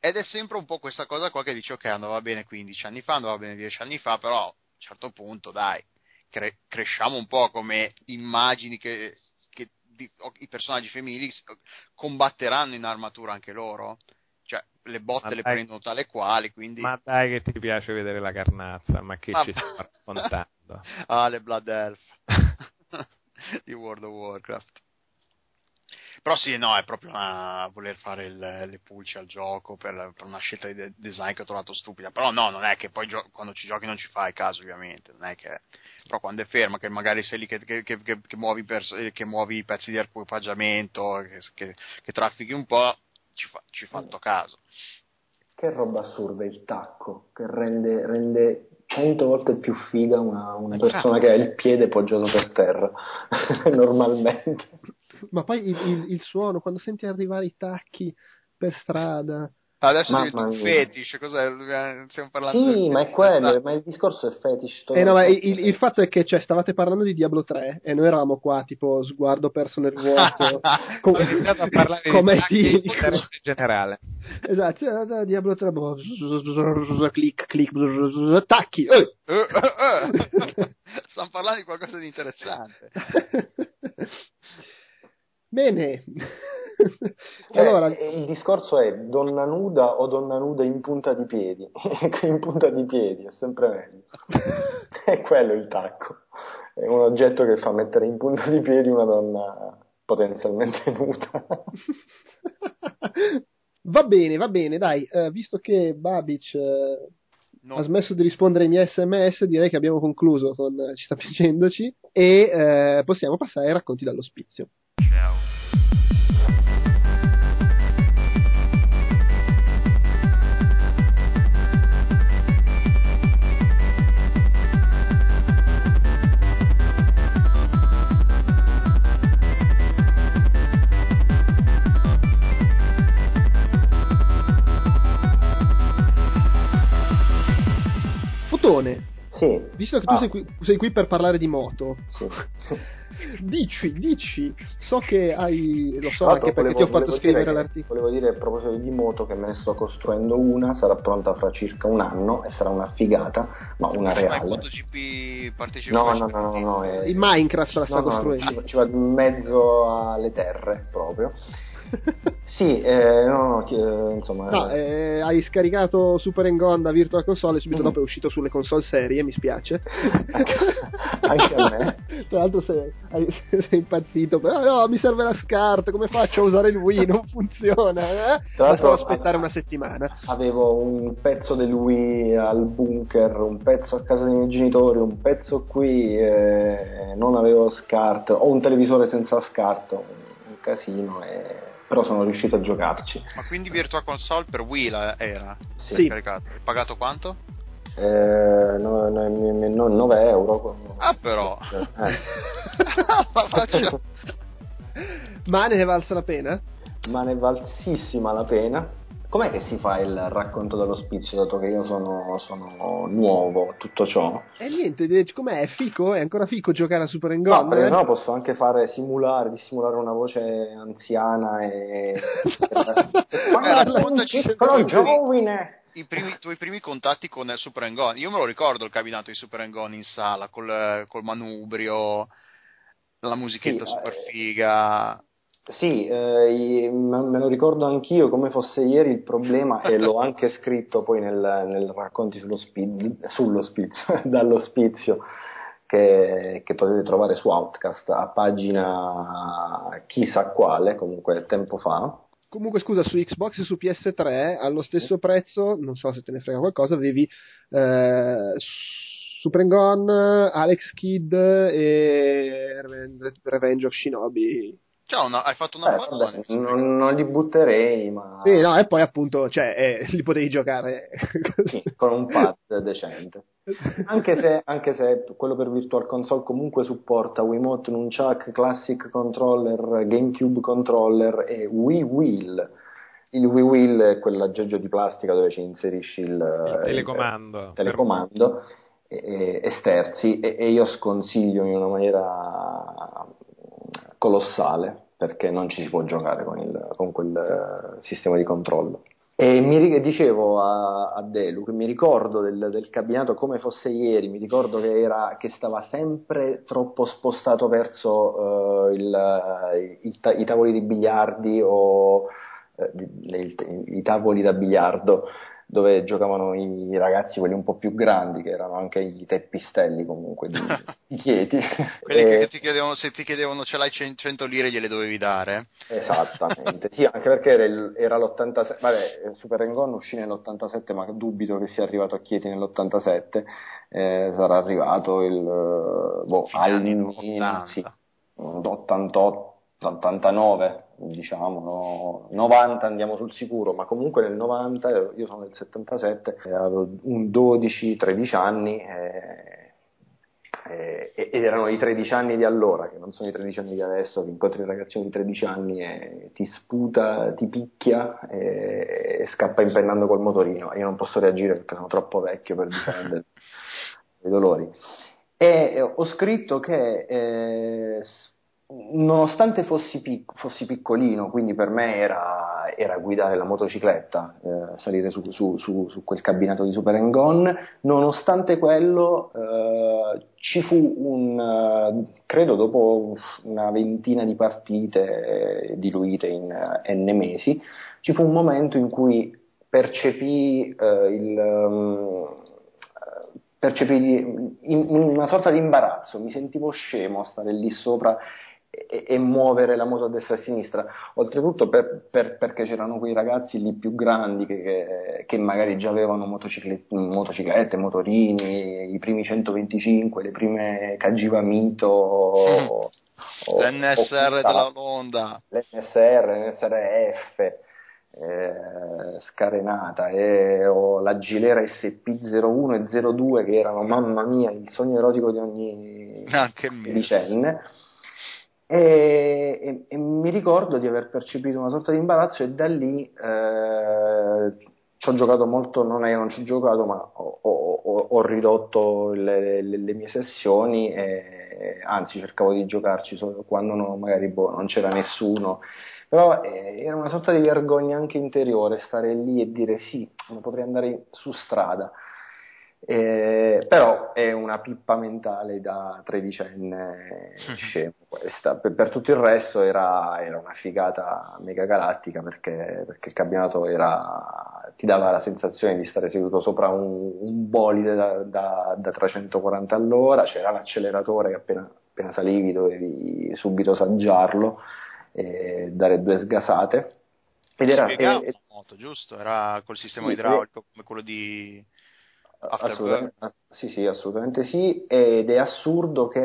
ed è sempre un po' questa cosa qua che dice ok andava bene 15 anni fa, andava bene 10 anni fa, però a un certo punto dai, cre- cresciamo un po' come immagini che, che di, i personaggi femminili combatteranno in armatura anche loro. Cioè, le botte ma le dai, prendono tale quali, quindi... Ma dai che ti piace vedere la carnazza, ma che ma... ci stai raccontando? ah, le Blood Elf di World of Warcraft. Però sì, no, è proprio una, voler fare il, le pulci al gioco per, per, una scelta di de- design che ho trovato stupida. Però no, non è che poi gio- quando ci giochi non ci fai caso, ovviamente. Non è che... Però quando è ferma, che magari sei lì che, che, che, che muovi, pers- che muovi i pezzi di equipaggiamento, che, traffichi un po', ci, fa- ci fatto caso. Che roba assurda il tacco, che rende, rende cento volte più figa una, una persona che ha il piede poggiato per terra, normalmente. Ma poi il, il, il, suono, quando senti arrivare i tacchi per strada, Adesso ma, diventa un fetish, cos'è? Stiamo parlando Sì, di... ma è quello, ma il discorso è fetish. Eh no, il, il, fatto è che cioè, stavate parlando di Diablo 3 e noi eravamo qua, tipo, sguardo perso nel vuoto. com- a parlare come di in generale. Esatto, cioè, Diablo 3, boh, clic, clic, tacchi. Eh. Stiamo parlando di qualcosa di interessante. Bene. Cioè, allora, il discorso è donna nuda o donna nuda in punta di piedi? in punta di piedi è sempre meglio. è quello il tacco. È un oggetto che fa mettere in punta di piedi una donna potenzialmente nuda. va bene, va bene, dai, uh, visto che Babic uh, no. ha smesso di rispondere ai miei sms, direi che abbiamo concluso con uh, Ci sta piacendoci e possiamo passare ai racconti dall'ospizio. Visto che tu ah. sei, qui, sei, qui, per parlare di moto, sì. dici, dici, so che hai, lo so anche perché volevo, ti ho fatto scrivere l'articolo. Volevo dire a proposito di moto che me ne sto costruendo una, sarà pronta fra circa un anno e sarà una figata, ma una reale. Ma MotoGP partecipa No, no, no, no, no è... In Minecraft la sta no, costruendo. No, ci, ci va in mezzo alle terre proprio. sì, eh, no, no, eh, insomma... No, eh, hai scaricato Super Engon da Virtual Console subito mm. dopo è uscito sulle console serie, mi spiace. Anche a me. Tra l'altro sei, sei impazzito, però no, mi serve la SCART, come faccio a usare il Wii? Non funziona, eh? Tra l'altro aspettare una settimana. Avevo un pezzo del Wii al bunker, un pezzo a casa dei miei genitori, un pezzo qui, eh, non avevo SCART, ho un televisore senza SCART, un casino e però sono riuscito a giocarci. Ma quindi Virtua Console per Wii era? Sì. Hai pagato quanto? Eh, no, no, no, 9 euro. Ah però! Eh. Ma ne è valsa la pena? Ma ne è valsissima la pena Com'è che si fa il racconto dell'ospizio, dato che io sono, sono nuovo, tutto ciò? E niente, com'è? È fico? È ancora fico giocare a Super Gone? No, eh? no, posso anche fare simulare, dissimulare una voce anziana e... Ma raccontaci però giovine! I, primi, i tuoi primi contatti con il Super Gone. Io me lo ricordo il cabinato di Super Gone in sala, col, col manubrio, la musichetta sì, super eh, figa sì, eh, me lo ricordo anch'io come fosse ieri il problema e l'ho anche scritto poi nel, nel racconti sullo, speed, sullo spizio, dall'ospizio che, che, potete trovare su Outcast a pagina chissà quale, comunque tempo fa. Comunque scusa, su Xbox e su PS3 allo stesso prezzo, non so se te ne frega qualcosa, avevi eh, Gone, Alex Kidd e Revenge of Shinobi Ciao, no, hai fatto una eh, vabbè, non, non, li butterei, ma... Sì, no, e poi appunto, cioè, eh, li potevi giocare sì, con un pad decente. Anche se, anche se, quello per Virtual Console comunque supporta Wiimote, Nunchuck, Classic Controller, GameCube Controller e Wii Wheel. Il Wii Wheel è quell'aggeggio di plastica dove ci inserisci il, il telecomando, il telecomando e, e, sterzi e, e io sconsiglio in una maniera colossale perché non ci si può giocare con, il, con quel eh, sistema di controllo. E mi dicevo a, a Delu che mi ricordo del, del, cabinato come fosse ieri, mi ricordo che, era, che stava sempre troppo spostato verso uh, il, il, i tavoli di biliardi o uh, i tavoli da biliardo dove giocavano i ragazzi, quelli un po' più grandi, che erano anche i teppistelli comunque di, di Chieti. Quelli E- che ti chiedevano, se ti chiedevano ce l'hai 100 lire gliele dovevi dare. Esattamente, sì, anche perché era, il- era l'87, vabbè, Super Engon uscì nell'87, ma dubito che sia arrivato a Chieti nell'87, eh, sarà arrivato il, eh, boh, Fine anni almeno, 80. sì, 88, 89, diciamo, no, 90 andiamo sul sicuro, ma comunque nel 90, io- sono del 77, eh, avevo un 12-13 anni, eh, eh, ed erano i 13 anni di allora, che non sono i 13 anni di adesso, che incontri un ragazzino di 13 anni e ti sputa, ti picchia e, e scappa impennando col motorino. Io non posso reagire perché sono troppo vecchio per difendere i dolori. E eh, ho scritto che eh, nonostante fossi, pic- fossi piccolino, quindi per me era, era guidare la motocicletta, eh, salire su, su- su- su quel cabinato di Super Engon, nonostante quello eh, ci fu un, eh, credo dopo una ventina di partite eh, diluite in eh, n mesi, ci fu un momento in cui percepì eh, il... um, percepì una sorta di imbarazzo, mi sentivo scemo a stare lì sopra e, e muovere la moto a destra e a sinistra, oltretutto per- per- perché c'erano quei ragazzi lì più grandi che, che- che magari già avevano motocicle- motociclette, motorini, i primi 125, le prime Cagiva Mito, o- L'NSR o- della Honda. l'NSR, l'NSRF, eh, scarenata e o la Gilera SP01 e 02 che erano mamma mia il sogno erotico di ogni Anche mio. E, e- e mi ricordo di aver percepito una sorta di imbarazzo e da lì eh, ci ho giocato molto, non è che non ci ho giocato ma ho, ho- ho- ridotto le, le- le mie sessioni e anzi cercavo di giocarci solo quando no- magari boh, non c'era nessuno però eh, era una sorta di vergogna anche interiore stare lì e dire sì, potrei andare su strada. Eh, però è una pippa mentale da tredicenne scemo questa. Per, per tutto il resto era, era una figata mega galattica perché, perché il campionato era, ti dava la sensazione di stare seduto sopra un, un bolide da, da- da 340 all'ora, c'era l'acceleratore che appena, appena salivi dovevi subito saggiarlo e dare due sgasate. Ed era, e- la moto, giusto? Era col sistema Sì, idraulico come quello di. Assolutamente, sì, sì, assolutamente sì, ed è assurdo che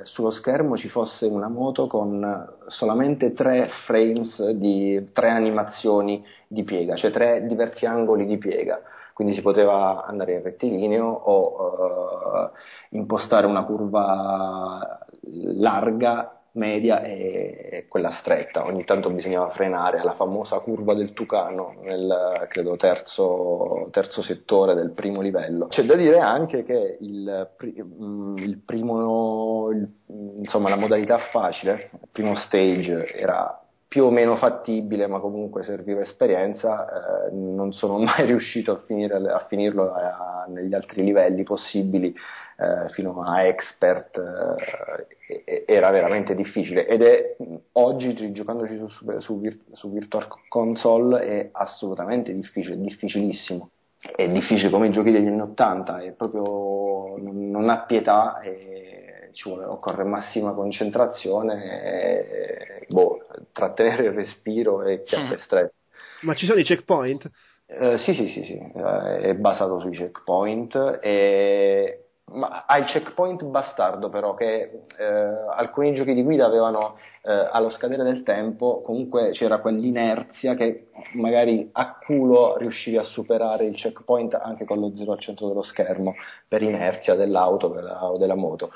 eh, sullo schermo ci fosse una moto con solamente tre frames di tre animazioni di piega, cioè tre diversi angoli di piega. Quindi si poteva andare in rettilineo o eh, impostare una curva larga, media e quella stretta. Ogni tanto bisognava frenare alla famosa curva del Tucano nel credo terzo, terzo settore del primo livello. C'è da dire anche che il, mm, il primo, il- insomma, la modalità facile, il primo stage era più o meno fattibile, ma comunque serviva esperienza. eh, non sono mai riuscito a, finire, a finirlo a- negli altri livelli possibili, eh, fino a expert, eh, era veramente difficile. Ed è oggi, giocandoci su, su, su Vir- su Virtual Console, è assolutamente difficile, difficilissimo. È difficile come i giochi degli anni 80, è proprio, non, non ha pietà e ci vuole, occorre massima concentrazione e, boh, trattenere il respiro e chiappe strette. Ma ci sono i checkpoint? Eh, sì, sì, sì, sì, eh, è basato sui checkpoint, e... ma ha il checkpoint bastardo però che eh, alcuni giochi di guida avevano eh, allo scadere del tempo comunque c'era quell'inerzia che magari a culo riuscivi a superare il checkpoint anche con lo 0 al centro dello schermo per inerzia dell'auto della- o della moto.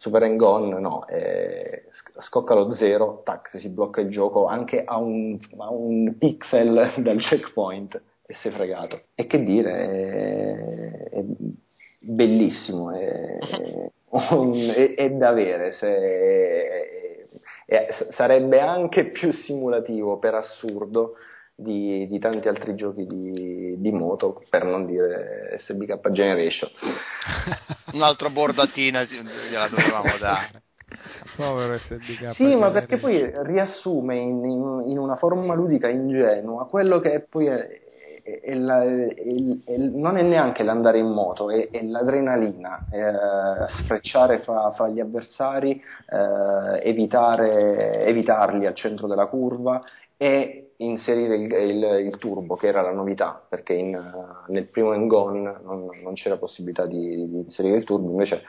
Super and Gone no, eh, sc- scocca lo zero, tac, si blocca il gioco anche a un, a un pixel dal checkpoint e sei fregato. E che dire, è, è bellissimo, è, è- è da avere, se- sarebbe anche più simulativo per assurdo di, di tanti altri giochi di, di moto, per non dire SBK Generation. Un'altra bordatina gliela dovevamo dare. Povero SDK. Sì, ma perché poi riassume in, in- in una forma ludica ingenua quello che poi è, è è, la, è, non è neanche l'andare in moto, è, l'adrenalina, eh, sfrecciare fra, fra, gli avversari, eh, evitare, evitarli al centro della curva e inserire il, il, il, turbo, che era la novità, perché in, nel primo end gone non, non c'era possibilità di, di, inserire il turbo, invece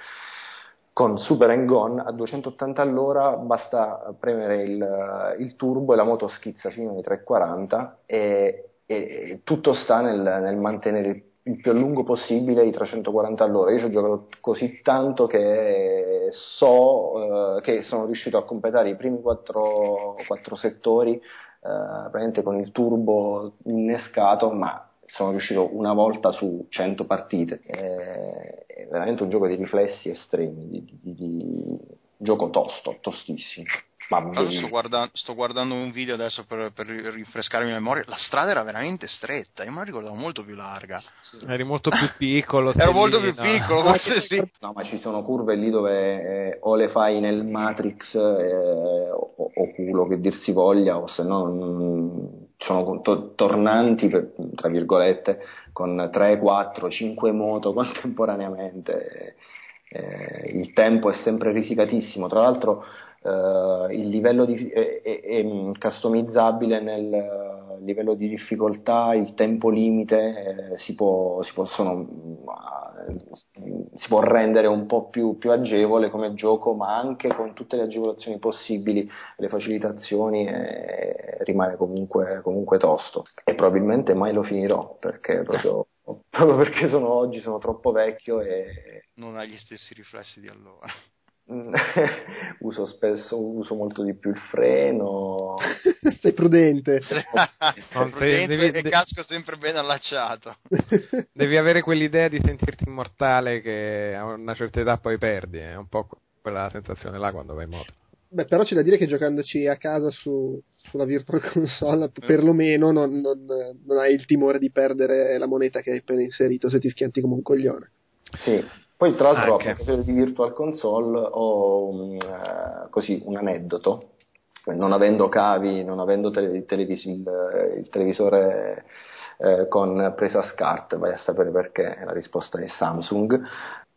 con Super and Gone a 280 all'ora basta premere il, il turbo e la moto schizza fino ai 340 e, e tutto sta nel, nel, mantenere il più a lungo possibile i 340 all'ora. Io ci ho giocato così tanto che so eh, che sono riuscito a completare i primi quattro, quattro settori eh, con il turbo innescato, ma sono riuscito una volta su 100 partite. È, veramente un gioco di riflessi estremi, di, di, di gioco tosto, tostissimo. Sto guardando, sto, guardando, un video adesso per, per, rinfrescarmi la memoria. La strada era veramente stretta. Io me la ricordavo molto più larga. Eri molto più piccolo. Ero molto più piccolo, forse sì. No, ma ci sono curve lì dove eh, o le fai nel Matrix eh, o, o, culo che dir si voglia, o se no mm, sono to- tornanti, per, tra virgolette, con 3, 4, 5 moto contemporaneamente. Eh, il tempo è sempre risicatissimo. Tra l'altro Uh, il livello di, è, è, è, customizzabile nel livello di difficoltà, il tempo limite eh, si, può, si, possono, uh, si, può, rendere un po' più, più, agevole come gioco, ma anche con tutte le agevolazioni possibili, le facilitazioni, eh, rimane comunque, comunque, tosto. E probabilmente mai lo finirò perché proprio, proprio perché sono, oggi sono troppo vecchio e non ha gli stessi riflessi di allora. uso spesso, uso molto di più il freno. Sei prudente. Sei prudente devi, e casco sempre ben allacciato. Devi avere quell'idea di sentirti immortale che a una certa età poi perdi, è un po' quella sensazione là quando vai in moto. Beh, però c'è da dire che giocandoci a casa su, sulla Virtual Console, eh. perlomeno non, non, non hai il timore di perdere la moneta che hai appena inserito se ti schianti come un coglione. Sì, poi tra l'altro Anche. a proposito di Virtual Console ho un, uh, così, un aneddoto, non avendo cavi, non avendo tele, televis- il, il, televisore eh, con presa SCART, vai a sapere perché, la risposta è Samsung,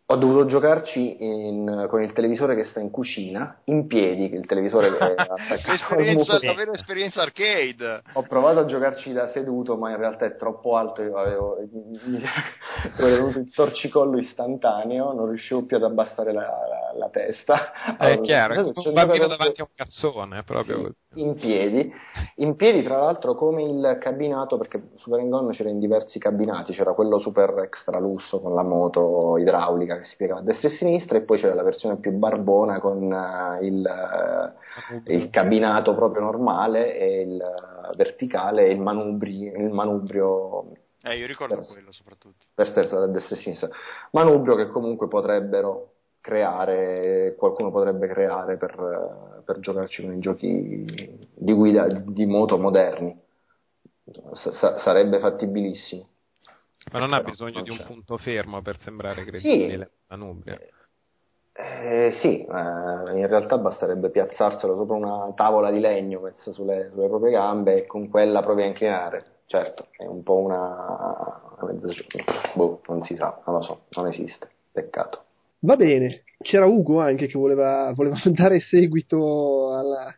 ho dovuto giocarci in, con il televisore che sta in cucina, in piedi, che il televisore è attaccato. Una vera esperienza arcade. Ho provato a giocarci da seduto, ma in realtà è troppo alto, io avevo, mi, avevo venuto il torcicollo istantaneo, non riuscivo più ad abbassare la, la, la testa. È allora, chiaro, è un bambino davanti a un cazzone, proprio. Sì, in piedi, in piedi tra l'altro come il cabinato, perché Super Gone c'era in diversi cabinati, c'era quello super extra lusso con la moto idraulica, che si piegava a destra e a sinistra e poi c'era la versione più barbona con uh, il, uh, il, cabinato proprio normale e il uh, verticale e il, manubri, il manubrio eh, io ricordo per, quello soprattutto. per destra e sinistra. Manubrio che comunque potrebbero creare qualcuno potrebbe creare per, per giocarci con i giochi di guida di moto moderni S- sarebbe fattibilissimo ma non ha bisogno non di un punto fermo per sembrare credibile sì. Manubria. Eh, sì, eh, in realtà basterebbe piazzarselo sopra una tavola di legno messa sulle, sulle, proprie gambe e con quella proprio a inclinare. Certo, è un po' una, una mezza... Boh, non si sa, non lo so, non esiste. Peccato. Va bene, c'era Ugo anche che voleva, voleva dare seguito alla,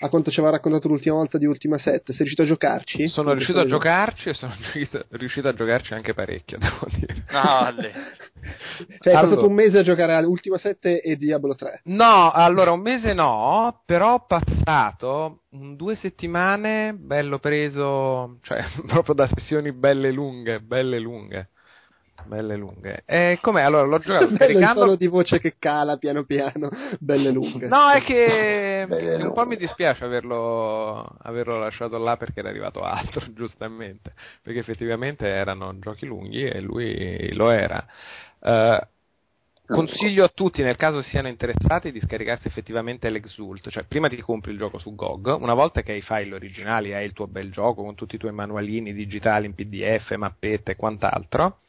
a quanto ci aveva raccontato l'ultima volta di Ultima 7. Sei riuscito a giocarci? Sono riuscito a giocarci e sono riuscito a giocarci anche parecchio, devo dire. No, cioè, allora, passato un mese a giocare all'Ultima 7 e Diablo 3. No, allora un mese no, però ho passato un, due settimane bello preso, cioè proprio da sessioni belle lunghe, belle lunghe belle lunghe. E com'è? Allora l'ho giocato scaricando. Il di voce che cala piano piano, belle lunghe. No, è che un po' mi dispiace averlo, averlo lasciato là perché era arrivato altro, giustamente. Perché effettivamente erano giochi lunghi e lui lo era. Uh, Consiglio a tutti, nel caso siano interessati, di scaricarsi effettivamente l'Exult, cioè prima ti compri il gioco su GOG, una volta che hai i file originali, hai il tuo bel gioco con tutti i tuoi manualini digitali in PDF, mappette e quant'altro,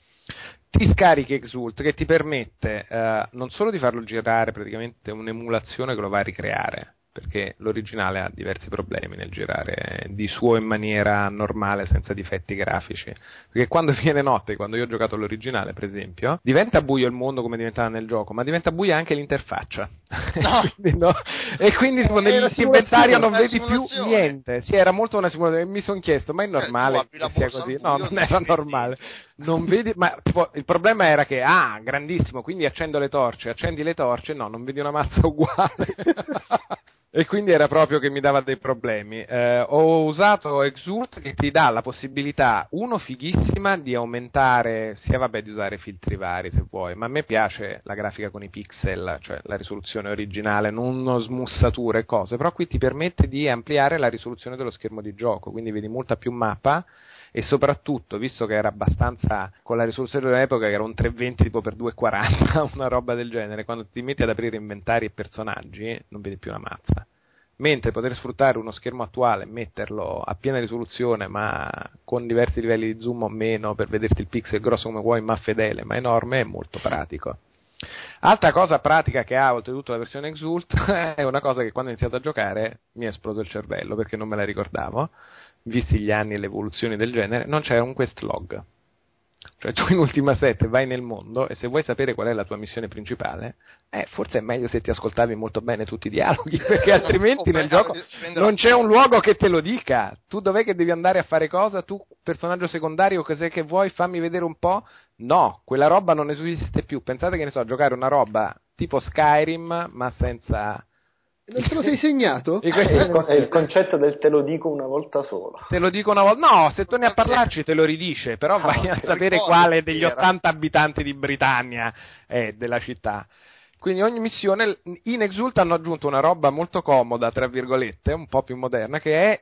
ti scarichi Exult che ti permette eh, non solo di farlo girare praticamente un'emulazione che lo va a ricreare, perché l'originale ha diversi problemi nel girare di suo in maniera normale, senza difetti grafici. Perché quando viene notte, quando io ho giocato l'originale, per esempio, diventa buio il mondo come diventava nel gioco, ma diventa buia anche l'interfaccia. No. quindi, no. E quindi tipo, nell'inventario non vedi più niente. Sì, era molto una simulazione. Mi sono chiesto, ma è normale la che sia così? No, non era normale. Non vedi, ma tipo, il problema era che, ah, grandissimo, quindi accendo le torce, accendi le torce, no, non vedi una mazza uguale. E quindi era proprio che mi dava dei problemi. Eh, ho usato Exult che ti dà la possibilità, uno fighissima, di aumentare, sia vabbè di usare filtri vari se vuoi, ma a me piace la grafica con i pixel, cioè la risoluzione originale, non smussature e cose, però qui ti permette di ampliare la risoluzione dello schermo di gioco, quindi vedi molta più mappa e soprattutto, visto che era abbastanza con la risoluzione dell'epoca, che era un 320 tipo per 240, una roba del genere, quando ti metti ad aprire inventari e personaggi, non vedi più una mazza. Mentre poter sfruttare uno schermo attuale, metterlo a piena risoluzione, ma con diversi livelli di zoom o meno, per vederti il pixel grosso come vuoi, ma fedele, ma enorme, è molto pratico. Altra cosa pratica che ha oltretutto la versione Exult è una cosa che quando ho iniziato a giocare mi è esploso il cervello perché non me la ricordavo, visti gli anni e le evoluzioni del genere, non c'era un quest log. Cioè tu in Ultima 7 vai nel mondo e se vuoi sapere qual è la tua missione principale, eh, forse è meglio se ti ascoltavi molto bene tutti i dialoghi, perché altrimenti nel gioco non c'è un luogo che te lo dica. Tu dov'è che devi andare a fare cosa? Tu, personaggio secondario, cos'è che vuoi? Fammi vedere un po'. No, quella roba non esiste più. Pensate che ne so, giocare una roba tipo Skyrim, ma senza. Non te lo sei segnato? È il, con- è il concetto del te lo dico una volta sola. Te lo dico una volta. No, se torni a parlarci te lo ridice, però vai a sapere Ricordo quale degli era. 80 abitanti di Britannia è della città. Quindi ogni missione in Exult hanno aggiunto una roba molto comoda, tra virgolette, un po' più moderna, che è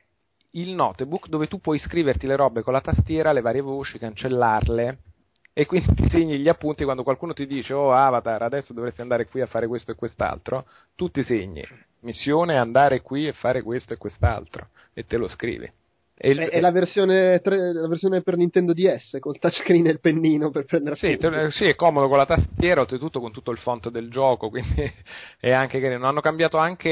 il notebook dove tu puoi scriverti le robe con la tastiera, le varie voci, cancellarle e quindi ti segni gli appunti quando qualcuno ti dice oh Avatar adesso dovresti andare qui a fare questo e quest'altro, tu ti segni missione andare qui e fare questo e quest'altro e te lo scrivi. E il- È, è la, versione tre- la versione per Nintendo DS col touchscreen e il pennino per prendere Sì, te- sì, è comodo con la tastiera, oltretutto con tutto il font del gioco, quindi è anche carino. Hanno cambiato anche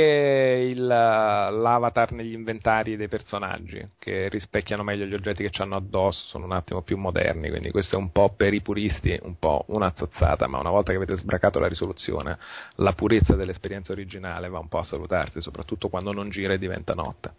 il, l'avatar negli inventari dei personaggi, che rispecchiano meglio gli oggetti che hanno addosso, sono un attimo più moderni, quindi questo è un po' per i puristi, un po' una zozzata, ma una volta che avete sbracato la risoluzione, la purezza dell'esperienza originale va un po' a salutarsi, soprattutto quando non gira e diventa notte.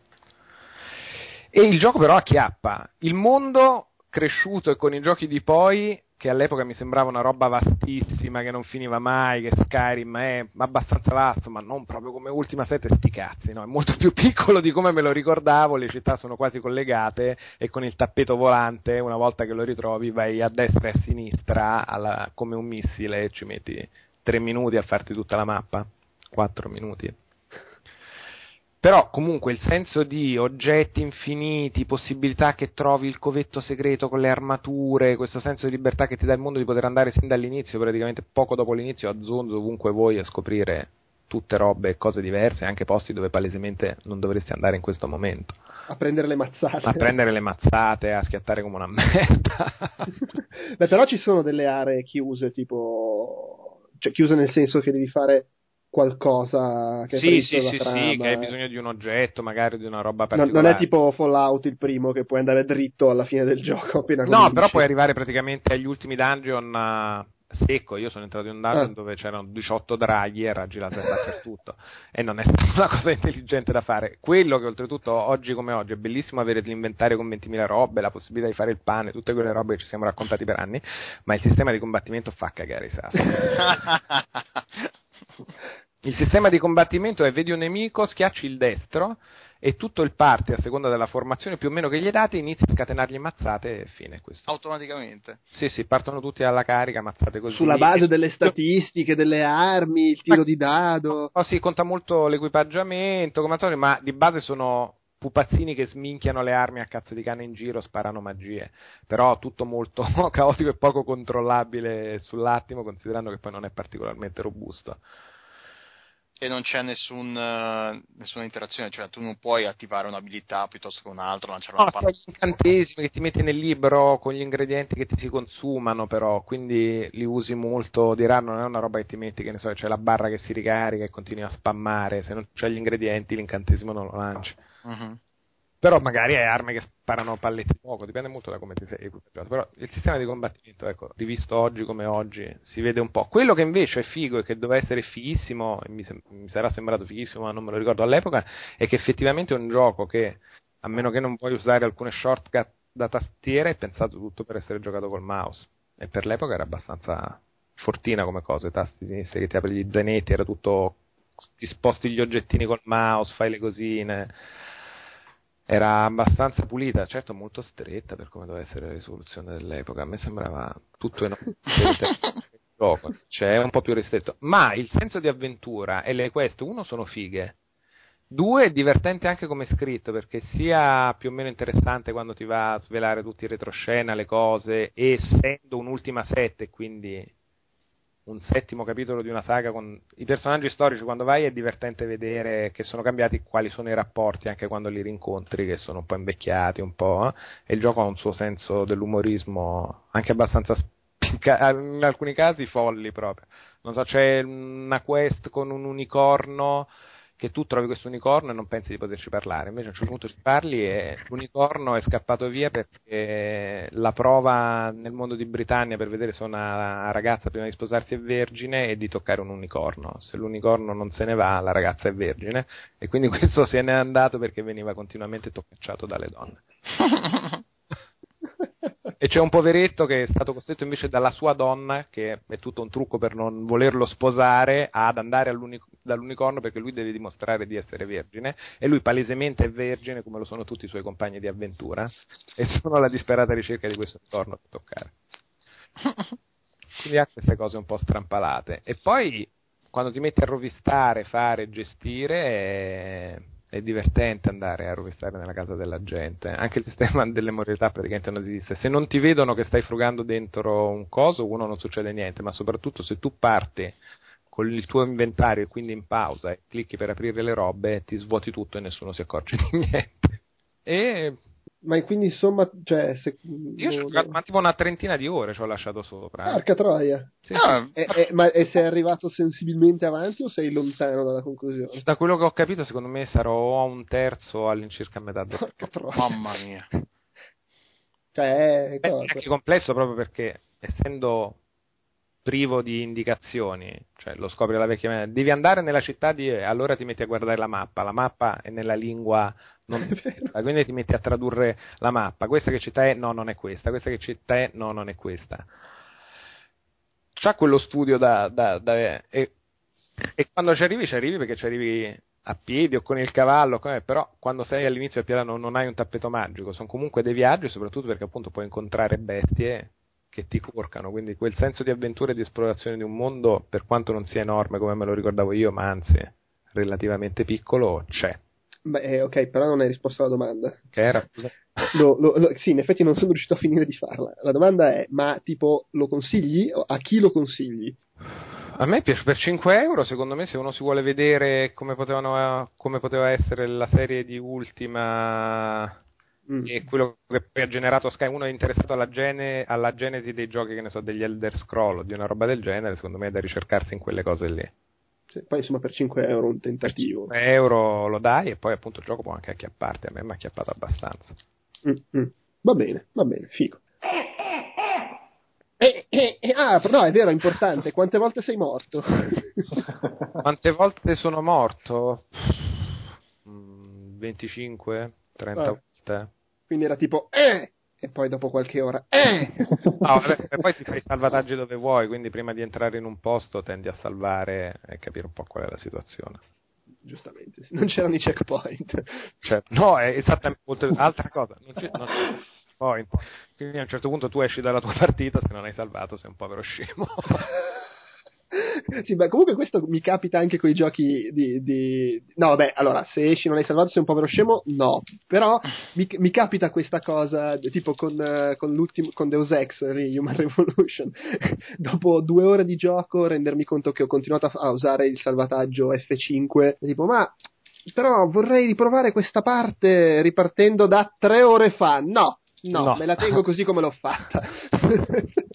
E il gioco però acchiappa. Il mondo cresciuto e con i giochi di poi, che all'epoca mi sembrava una roba vastissima, che non finiva mai, che Skyrim è abbastanza vasto, ma non proprio come Ultima 7, sti cazzi, no? È molto più piccolo di come me lo ricordavo, le città sono quasi collegate e con il tappeto volante, una volta che lo ritrovi, vai a destra e a sinistra alla- come un missile e ci metti tre minuti a farti tutta la mappa, quattro minuti. Però comunque il senso di oggetti infiniti, possibilità che trovi il covetto segreto con le armature, questo senso di libertà che ti dà il mondo di poter andare sin dall'inizio, praticamente poco dopo l'inizio, a zonzo ovunque vuoi a scoprire tutte robe e cose diverse, anche posti dove palesemente non dovresti andare in questo momento. a prendere le mazzate. A prendere le mazzate, a schiattare come una merda. Beh, però ci sono delle aree chiuse, tipo. cioè chiuse nel senso che devi fare qualcosa che sì, sì, sì, trama. sì, che hai bisogno di un oggetto, magari di una roba particolare. non è tipo Fallout il primo che puoi andare dritto alla fine del gioco appena No, cominci. però puoi arrivare praticamente agli ultimi dungeon eh, secco. Io sono entrato in un dungeon Ah. dove c'erano 18 draghi e raggi laser dappertutto. e non è stata una cosa intelligente da fare. Quello che oltretutto oggi come oggi è bellissimo avere l'inventario con 20.000 robe, la possibilità di fare il pane, tutte quelle robe che ci siamo raccontati per anni, ma il sistema di combattimento fa cagare i sassi. Il sistema di combattimento è vedi un nemico, schiacci il destro e tutto il party, a seconda della formazione più o meno che gli date, inizia a scatenargli mazzate e fine questo. Automaticamente. Sì, sì, partono tutti alla carica, mazzate così. Sulla base delle statistiche, delle armi, il tiro di dado. Oh, sì, conta molto l'equipaggiamento, come al solito, ma di base sono pupazzini che sminchiano le armi a cazzo di cane in giro, sparano magie. Però tutto molto caotico e poco controllabile sull'attimo, considerando che poi non è particolarmente robusto. E non c'è nessun, eh, nessuna interazione, cioè tu non puoi attivare un'abilità piuttosto che un'altra, lanciare una No, palla. gli incantesimi che ti metti nel libro con gli ingredienti che ti si consumano, però, quindi li usi molto. Diranno, non è una roba che ti metti, che ne so, c'è la barra che si ricarica e continui a spammare. Se non c'hai gli ingredienti, l'incantesimo non lo lanci. Mhm. Però magari hai armi che sparano palletti di fuoco, dipende molto da come ti sei equipaggiato. Però il sistema di combattimento, ecco, rivisto oggi come oggi, si vede un po'. Quello che invece è figo e che doveva essere fighissimo, mi, sem- mi sarà sembrato fighissimo, ma non me lo ricordo all'epoca, è che effettivamente è un gioco che, a meno che non vuoi usare alcune shortcut da tastiera, è pensato tutto per essere giocato col mouse. E per l'epoca era abbastanza fortina come cosa, i tasti sinistri che ti apri gli zainetti, era tutto ti sposti gli oggettini col mouse, fai le cosine. Era abbastanza pulita, certo molto stretta per come doveva essere la risoluzione dell'epoca. A me sembrava tutto enorme. gioco, cioè è un po' più ristretto. Ma il senso di avventura e le quest, uno, sono fighe. Due, è divertente anche come scritto, perché sia più o meno interessante quando ti va a svelare tutti i retroscena, le cose, essendo un'ultima sette, quindi un settimo capitolo di una saga con i personaggi storici, quando vai è divertente vedere che sono cambiati, quali sono i rapporti anche quando li rincontri, che sono un po' invecchiati, un po', eh, e il gioco ha un suo senso dell'umorismo anche abbastanza spicca- in alcuni casi folli proprio. Non so, c'è una quest con un unicorno che tu trovi questo unicorno e non pensi di poterci parlare, invece a un certo punto ci parli e l'unicorno è scappato via perché la prova nel mondo di Britannia per vedere se una ragazza prima di sposarsi è vergine è di toccare un unicorno, se l'unicorno non se ne va la ragazza è vergine. E quindi questo se n'è andato perché veniva continuamente toccacciato dalle donne. E c'è un poveretto che è stato costretto invece dalla sua donna, che è tutto un trucco per non volerlo sposare, ad andare all'unic- dall'unicorno perché lui deve dimostrare di essere vergine e lui palesemente è vergine come lo sono tutti i suoi compagni di avventura e sono alla disperata ricerca di questo unicorno da toccare. Quindi ha queste cose un po' strampalate. E poi quando ti metti a rovistare, fare, gestire, è, è divertente andare a rovistare nella casa della gente. Anche il sistema delle moralità praticamente non esiste. Se non ti vedono che stai frugando dentro un coso, uno non succede niente, ma soprattutto se tu parti con il tuo inventario e quindi in pausa e clicchi per aprire le robe, ti svuoti tutto e nessuno si accorge di niente. E Ma quindi insomma, cioè, se... io ci ho giocato ma tipo una trentina di ore ci ho lasciato sopra. eh. Porca troia. Sì, Ah, E, e- ma e sei arrivato sensibilmente avanti o sei lontano dalla conclusione? Da quello che ho capito, secondo me sarò a un terzo all'incirca a metà del Porca troia. mamma mia. Cioè, è È anche complesso proprio perché, essendo privo di indicazioni, cioè lo scopri alla vecchia maniera, devi andare nella città di e allora ti metti a guardare la mappa, la mappa è nella lingua non vero. quindi ti metti a tradurre la mappa, questa che città è? No, non è questa, questa che città è? No, non è questa. C'ha quello studio da, da- da- e, e quando ci arrivi, ci arrivi perché ci arrivi a piedi o con il cavallo, però quando sei all'inizio del piano non hai un tappeto magico, sono comunque dei viaggi, soprattutto perché appunto puoi incontrare bestie che ti corcano, quindi quel senso di avventura e di esplorazione di un mondo, per quanto non sia enorme come me lo ricordavo io, ma anzi relativamente piccolo, c'è. Beh, eh, ok, però non hai risposto alla domanda. Che era Lo- lo- lo- sì, in effetti non sono riuscito a finire di farla. La domanda è, ma tipo, lo consigli? A chi lo consigli? A me piace per 5 euro, secondo me se uno si vuole vedere come, potevano, come poteva essere la serie di Ultima Mm. e quello che poi ha generato Sky, uno è interessato alla, gene- alla genesi dei giochi, che ne so, degli Elder Scroll o di una roba del genere, secondo me è da ricercarsi in quelle cose lì. Sì, poi insomma per 5 euro un tentativo. 5 euro lo dai e poi appunto il gioco può anche acchiapparti, a me mi ha acchiappato abbastanza. Mm, mm. Va bene, va bene, figo. Eh, eh, eh, ah, però no, è vero, è importante. Quante volte sei morto? Quante volte sono morto? Mm, 25? 30 Ah. volte? Quindi era tipo, eh! E poi dopo qualche ora, eh! No, vabbè, e poi ti fai i salvataggi dove vuoi, quindi prima di entrare in un posto tendi a salvare e capire un po' qual è la situazione. Giustamente, non c'erano i checkpoint. Cioè, no, è esattamente altra cosa. Non c'è, non c'è point. Quindi a un certo punto tu esci dalla tua partita, se non hai salvato sei un povero scemo. sì, beh, comunque questo mi capita anche con i giochi di, di... No, vabbè, allora, se esci non hai salvato sei un povero scemo, no. Però mi, mi capita questa cosa, tipo con, con, l'ultimo, con Deus Ex, Human Revolution. Dopo due ore di gioco rendermi conto che ho continuato a, a usare il salvataggio F5, tipo, ma... Però vorrei riprovare questa parte ripartendo da tre ore fa. No, no, No. me la tengo così come l'ho fatta.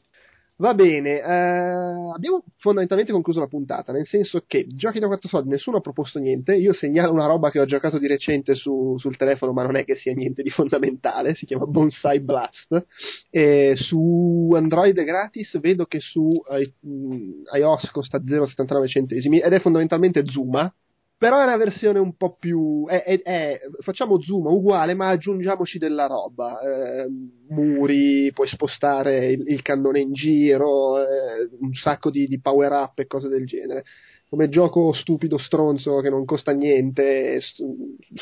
Va bene, eh, abbiamo fondamentalmente concluso la puntata, nel senso che giochi da 4 soldi, nessuno ha proposto niente, io segnalo una roba che ho giocato di recente su- sul telefono, ma non è che sia niente di fondamentale, si chiama Bonsai Blast, e su Android è gratis, vedo che su eh, mh, iOS costa 0,79 centesimi ed è fondamentalmente Zuma, però è una versione un po' più è, è- è- facciamo zoom uguale ma aggiungiamoci della roba eh, muri puoi spostare il, il cannone in giro eh, un sacco di, di power up e cose del genere. Come gioco stupido stronzo che non costa niente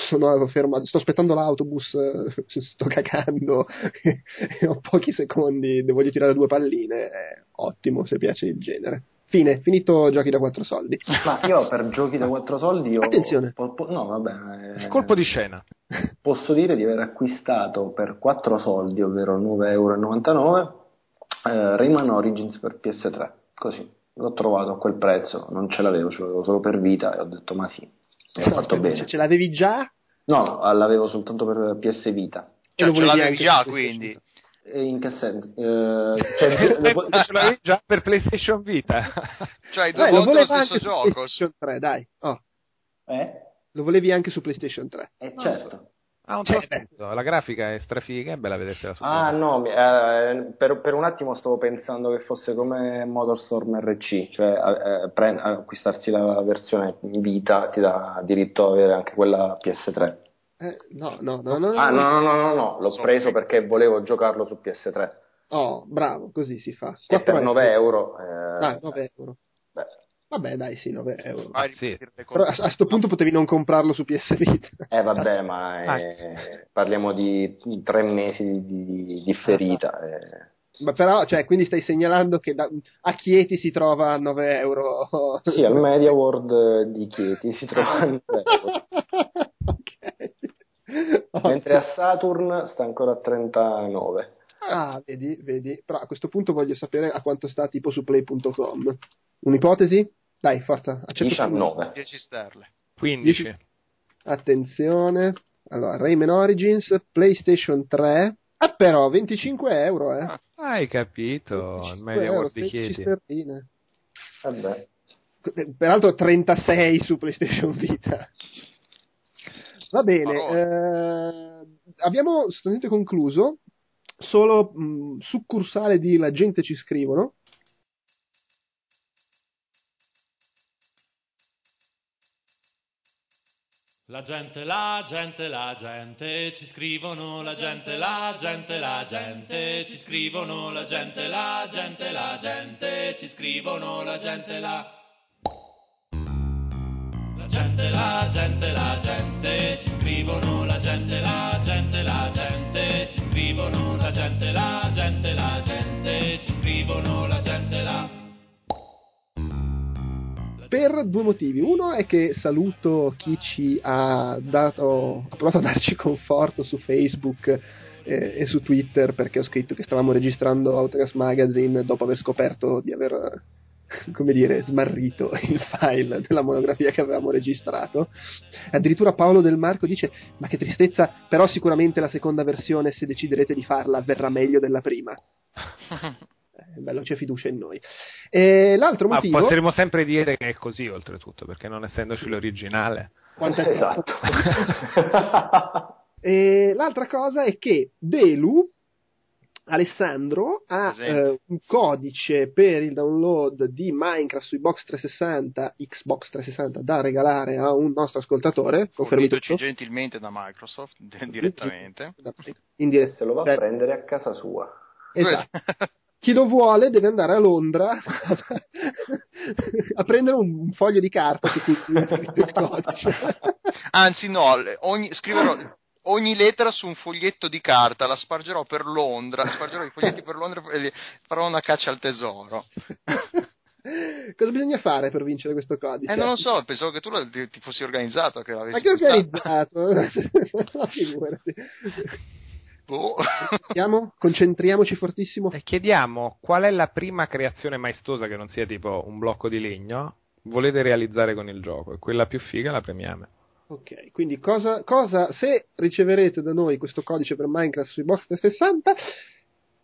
sono fermato sto aspettando l'autobus eh, sto cagando e ho pochi secondi voglio tirare due palline è ottimo se piace il genere fine finito giochi da 4 soldi Ma io per giochi da 4 soldi. Io Attenzione. po- po- no, vabbè. eh, Colpo di scena. Posso dire di aver acquistato per 4 soldi, ovvero 9,99 euro, eh, Rayman Origins per PS3. Così. L'ho trovato a quel prezzo, non ce l'avevo, ce l'avevo solo per vita e ho detto ma sì, e ho No, fatto bene. se ce l'avevi già No, l'avevo soltanto per PS Vita. e Cioè, lo ce volevi l'avevi già, quindi. E in che senso? Eh, cioè, lo Ce l'avevi già per PlayStation Vita. Cioè, hai due lo volte lo volevi stesso anche su gioco. PlayStation 3, dai. Oh, eh? lo volevi anche su PlayStation 3. Eh, certo. Ha un Cioè. La grafica è strafiga, è bella vedersela su Ah PlayStation. no, eh, per, per un attimo stavo pensando che fosse come Motorstorm RC, cioè eh, pre- acquistarsi la versione Vita ti dà diritto ad avere anche quella PS3. Eh, no, no, no, no, no, Ah no, no, no, no, no, l'ho So preso che- perché volevo giocarlo su PS3. Oh, bravo, così si fa. E 4 per 9 euro... eh, Ah, 9 euro. beh, Vabbè, dai, sì, 9 euro. Vai a sì. Però a, a sto punto potevi non comprarlo su PS Vita. eh vabbè, ma Ah. eh, parliamo di tre mesi di, di, di ferita. eh. Ma però, cioè, quindi stai segnalando che da- a Chieti si trova a 9 euro. Sì, al Media World di Chieti si trova a 9 euro. ok. Mentre a Saturn sta ancora a 39. Ah, vedi, vedi. Però a questo punto voglio sapere a quanto sta tipo su play.com. Un'ipotesi? Dai, forza, accetto. 19. 10 sterle. 15. Attenzione. Allora, Rayman Origins, PlayStation 3. Ah, però, 25 euro, eh. Hai capito? Il 25 Media euro, World di 16 Chieti. sterline. Vabbè. Peraltro 36 su PlayStation Vita. Va bene, eh, abbiamo sostanzialmente concluso. Solo mh, succursale di La gente ci scrivono. La gente, la gente, la gente ci scrivono, la gente, la gente, la gente ci scrivono, la gente, la gente, la gente ci scrivono, la gente, la La gente, la gente, la gente ci scrivono, la gente, la gente, la gente ci scrivono, la gente, la gente, la gente ci scrivono, la gente, la Per due motivi. Uno è che saluto chi ci ha dato, ha provato a darci conforto su Facebook eh, e su Twitter perché ho scritto che stavamo registrando Autogas Magazine dopo aver scoperto di aver, come dire, smarrito il file della monografia che avevamo registrato. Addirittura Paolo Del Marco dice: Ma che tristezza, però sicuramente la seconda versione, se deciderete di farla, verrà meglio della prima. Eh, bello, c'è fiducia in noi. E l'altro Ma motivo. potremmo sempre dire che è così, oltretutto, perché non essendoci l'originale. Quanto è Esatto. E l'altra cosa è che Delu, Alessandro, ha eh, un codice per il download di Minecraft sui box 360, Xbox 360 da regalare a un nostro ascoltatore. Fornitoci gentilmente da Microsoft, di- direttamente. In diretta. Se lo va a prendere a casa sua. Esatto. Chi lo vuole deve andare a Londra a prendere un, foglio di carta su cui è scritto il codice. Anzi, no, ogni, scriverò ogni lettera su un foglietto di carta, la spargerò per Londra, spargerò i foglietti per Londra e farò una caccia al tesoro. Cosa bisogna fare per vincere questo codice? Eh, non lo so, pensavo che tu ti, ti fossi organizzato. Che Ma l'avessi che pensato. organizzato? Ma figurati. Boh. Concentriamoci fortissimo. E chiediamo qual è la prima creazione maestosa che non sia tipo un blocco di legno volete realizzare con il gioco e quella più figa la premiamo. Ok, quindi cosa, cosa, se riceverete da noi questo codice per Minecraft sui box 360,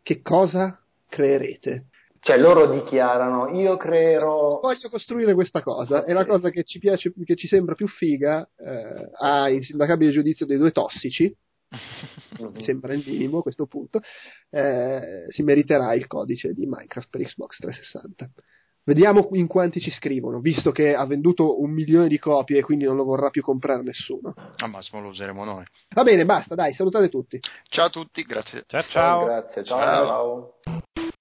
che cosa creerete? Cioè loro dichiarano, io creerò... Voglio costruire questa cosa, è la cosa che ci piace, che ci sembra più figa, eh, a insindacabile giudizio dei due tossici, mi sembra il minimo a questo punto, eh, si meriterà il codice di Minecraft per Xbox 360. Vediamo in quanti ci scrivono, visto che ha venduto un milione di copie e quindi non lo vorrà più comprare nessuno. Al massimo lo useremo noi. Va bene, basta, dai, salutate tutti. Ciao a tutti, grazie. Ciao ciao! Grazie, ciao. Ciao. ciao.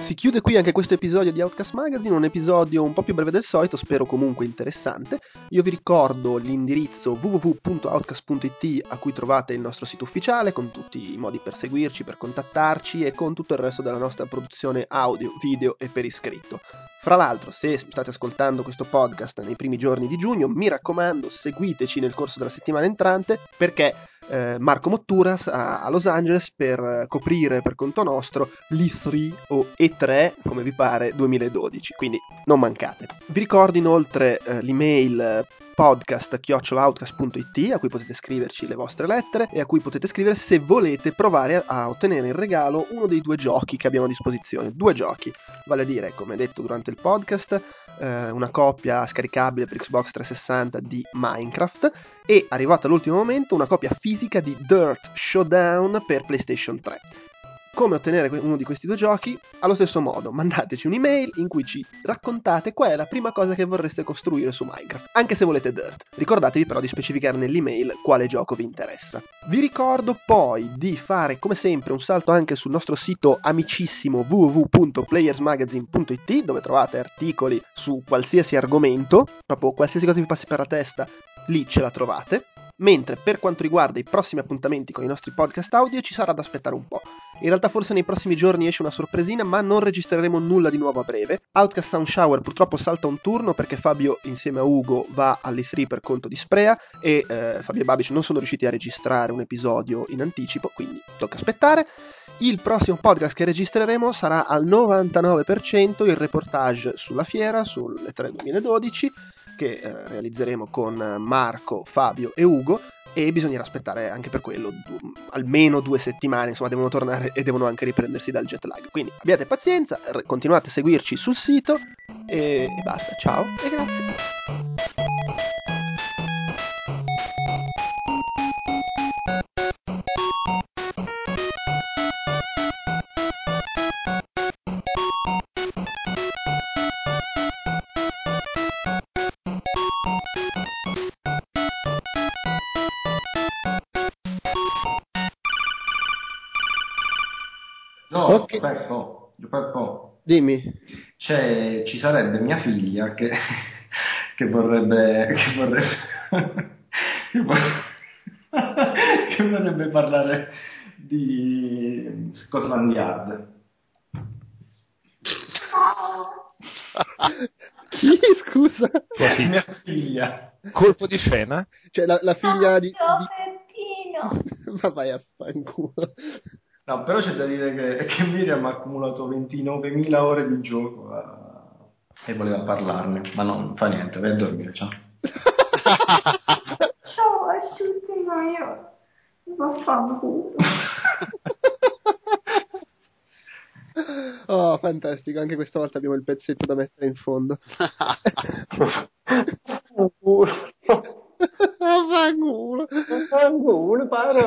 Si chiude qui anche questo episodio di Outcast Magazine, un episodio un po' più breve del solito, spero comunque interessante. Io vi ricordo l'indirizzo www.outcast.it a cui trovate il nostro sito ufficiale con tutti i modi per seguirci, per contattarci e con tutto il resto della nostra produzione audio, video e per iscritto. Fra l'altro, se state ascoltando questo podcast nei primi giorni di giugno, mi raccomando, seguiteci nel corso della settimana entrante perché eh, Marco Mottura sarà a Los Angeles per coprire per conto nostro l'E3 o E3, come vi pare, 2012, quindi non mancate. Vi ricordo inoltre eh, l'email eh, podcast chiocciolaoutcast.it a cui potete scriverci le vostre lettere e a cui potete scrivere se volete provare a, ottenere in regalo uno dei due giochi che abbiamo a disposizione. Due giochi, vale a dire, come detto durante il podcast, eh, una copia scaricabile per Xbox 360 di Minecraft e arrivato all'ultimo momento una copia fisica di Dirt Showdown per PlayStation 3. Come ottenere uno di questi due giochi? Allo stesso modo, mandateci un'email in cui ci raccontate qual è la prima cosa che vorreste costruire su Minecraft, anche se volete Dirt. Ricordatevi però di specificare nell'email quale gioco vi interessa. Vi ricordo poi di fare come sempre un salto anche sul nostro sito amicissimo www.playersmagazine.it dove trovate articoli su qualsiasi argomento, proprio qualsiasi cosa vi passi per la testa, lì ce la trovate. Mentre per quanto riguarda i prossimi appuntamenti con i nostri podcast audio ci sarà da aspettare un po'. In realtà forse nei prossimi giorni esce una sorpresina, ma non registreremo nulla di nuovo a breve. Outcast Sound Shower purtroppo salta un turno perché Fabio insieme a Ugo va all'E3 per conto di Sprea e eh, Fabio e Babic non sono riusciti a registrare un episodio in anticipo, quindi tocca aspettare. Il prossimo podcast che registreremo sarà al 99% il reportage sulla fiera, sulle 3 2012, che eh, realizzeremo con Marco, Fabio e Ugo e bisognerà aspettare anche per quello du- almeno due settimane, insomma devono tornare e devono anche riprendersi dal jet lag. Quindi abbiate pazienza, continuate a seguirci sul sito e, e basta, ciao e grazie. Dimmi. c'è, ci sarebbe mia figlia che, che vorrebbe, che vorrebbe, che vor- che vorrebbe parlare di Scotland Yard. Chi, scusa? Tua figlia. Mia figlia. Colpo di scena? Cioè la, la figlia di... Di... Peppino! Ma vai a fanculo. No, però c'è da dire che, che Miriam ha accumulato 29.000 ore di gioco eh, e voleva parlarne, ma non fa niente, vai a dormire, ciao. Ciao a tutti, ma io vaffanculo. Oh, fantastico, anche questa volta abbiamo il pezzetto da mettere in fondo. Frank Ole. Frank Ole, bare det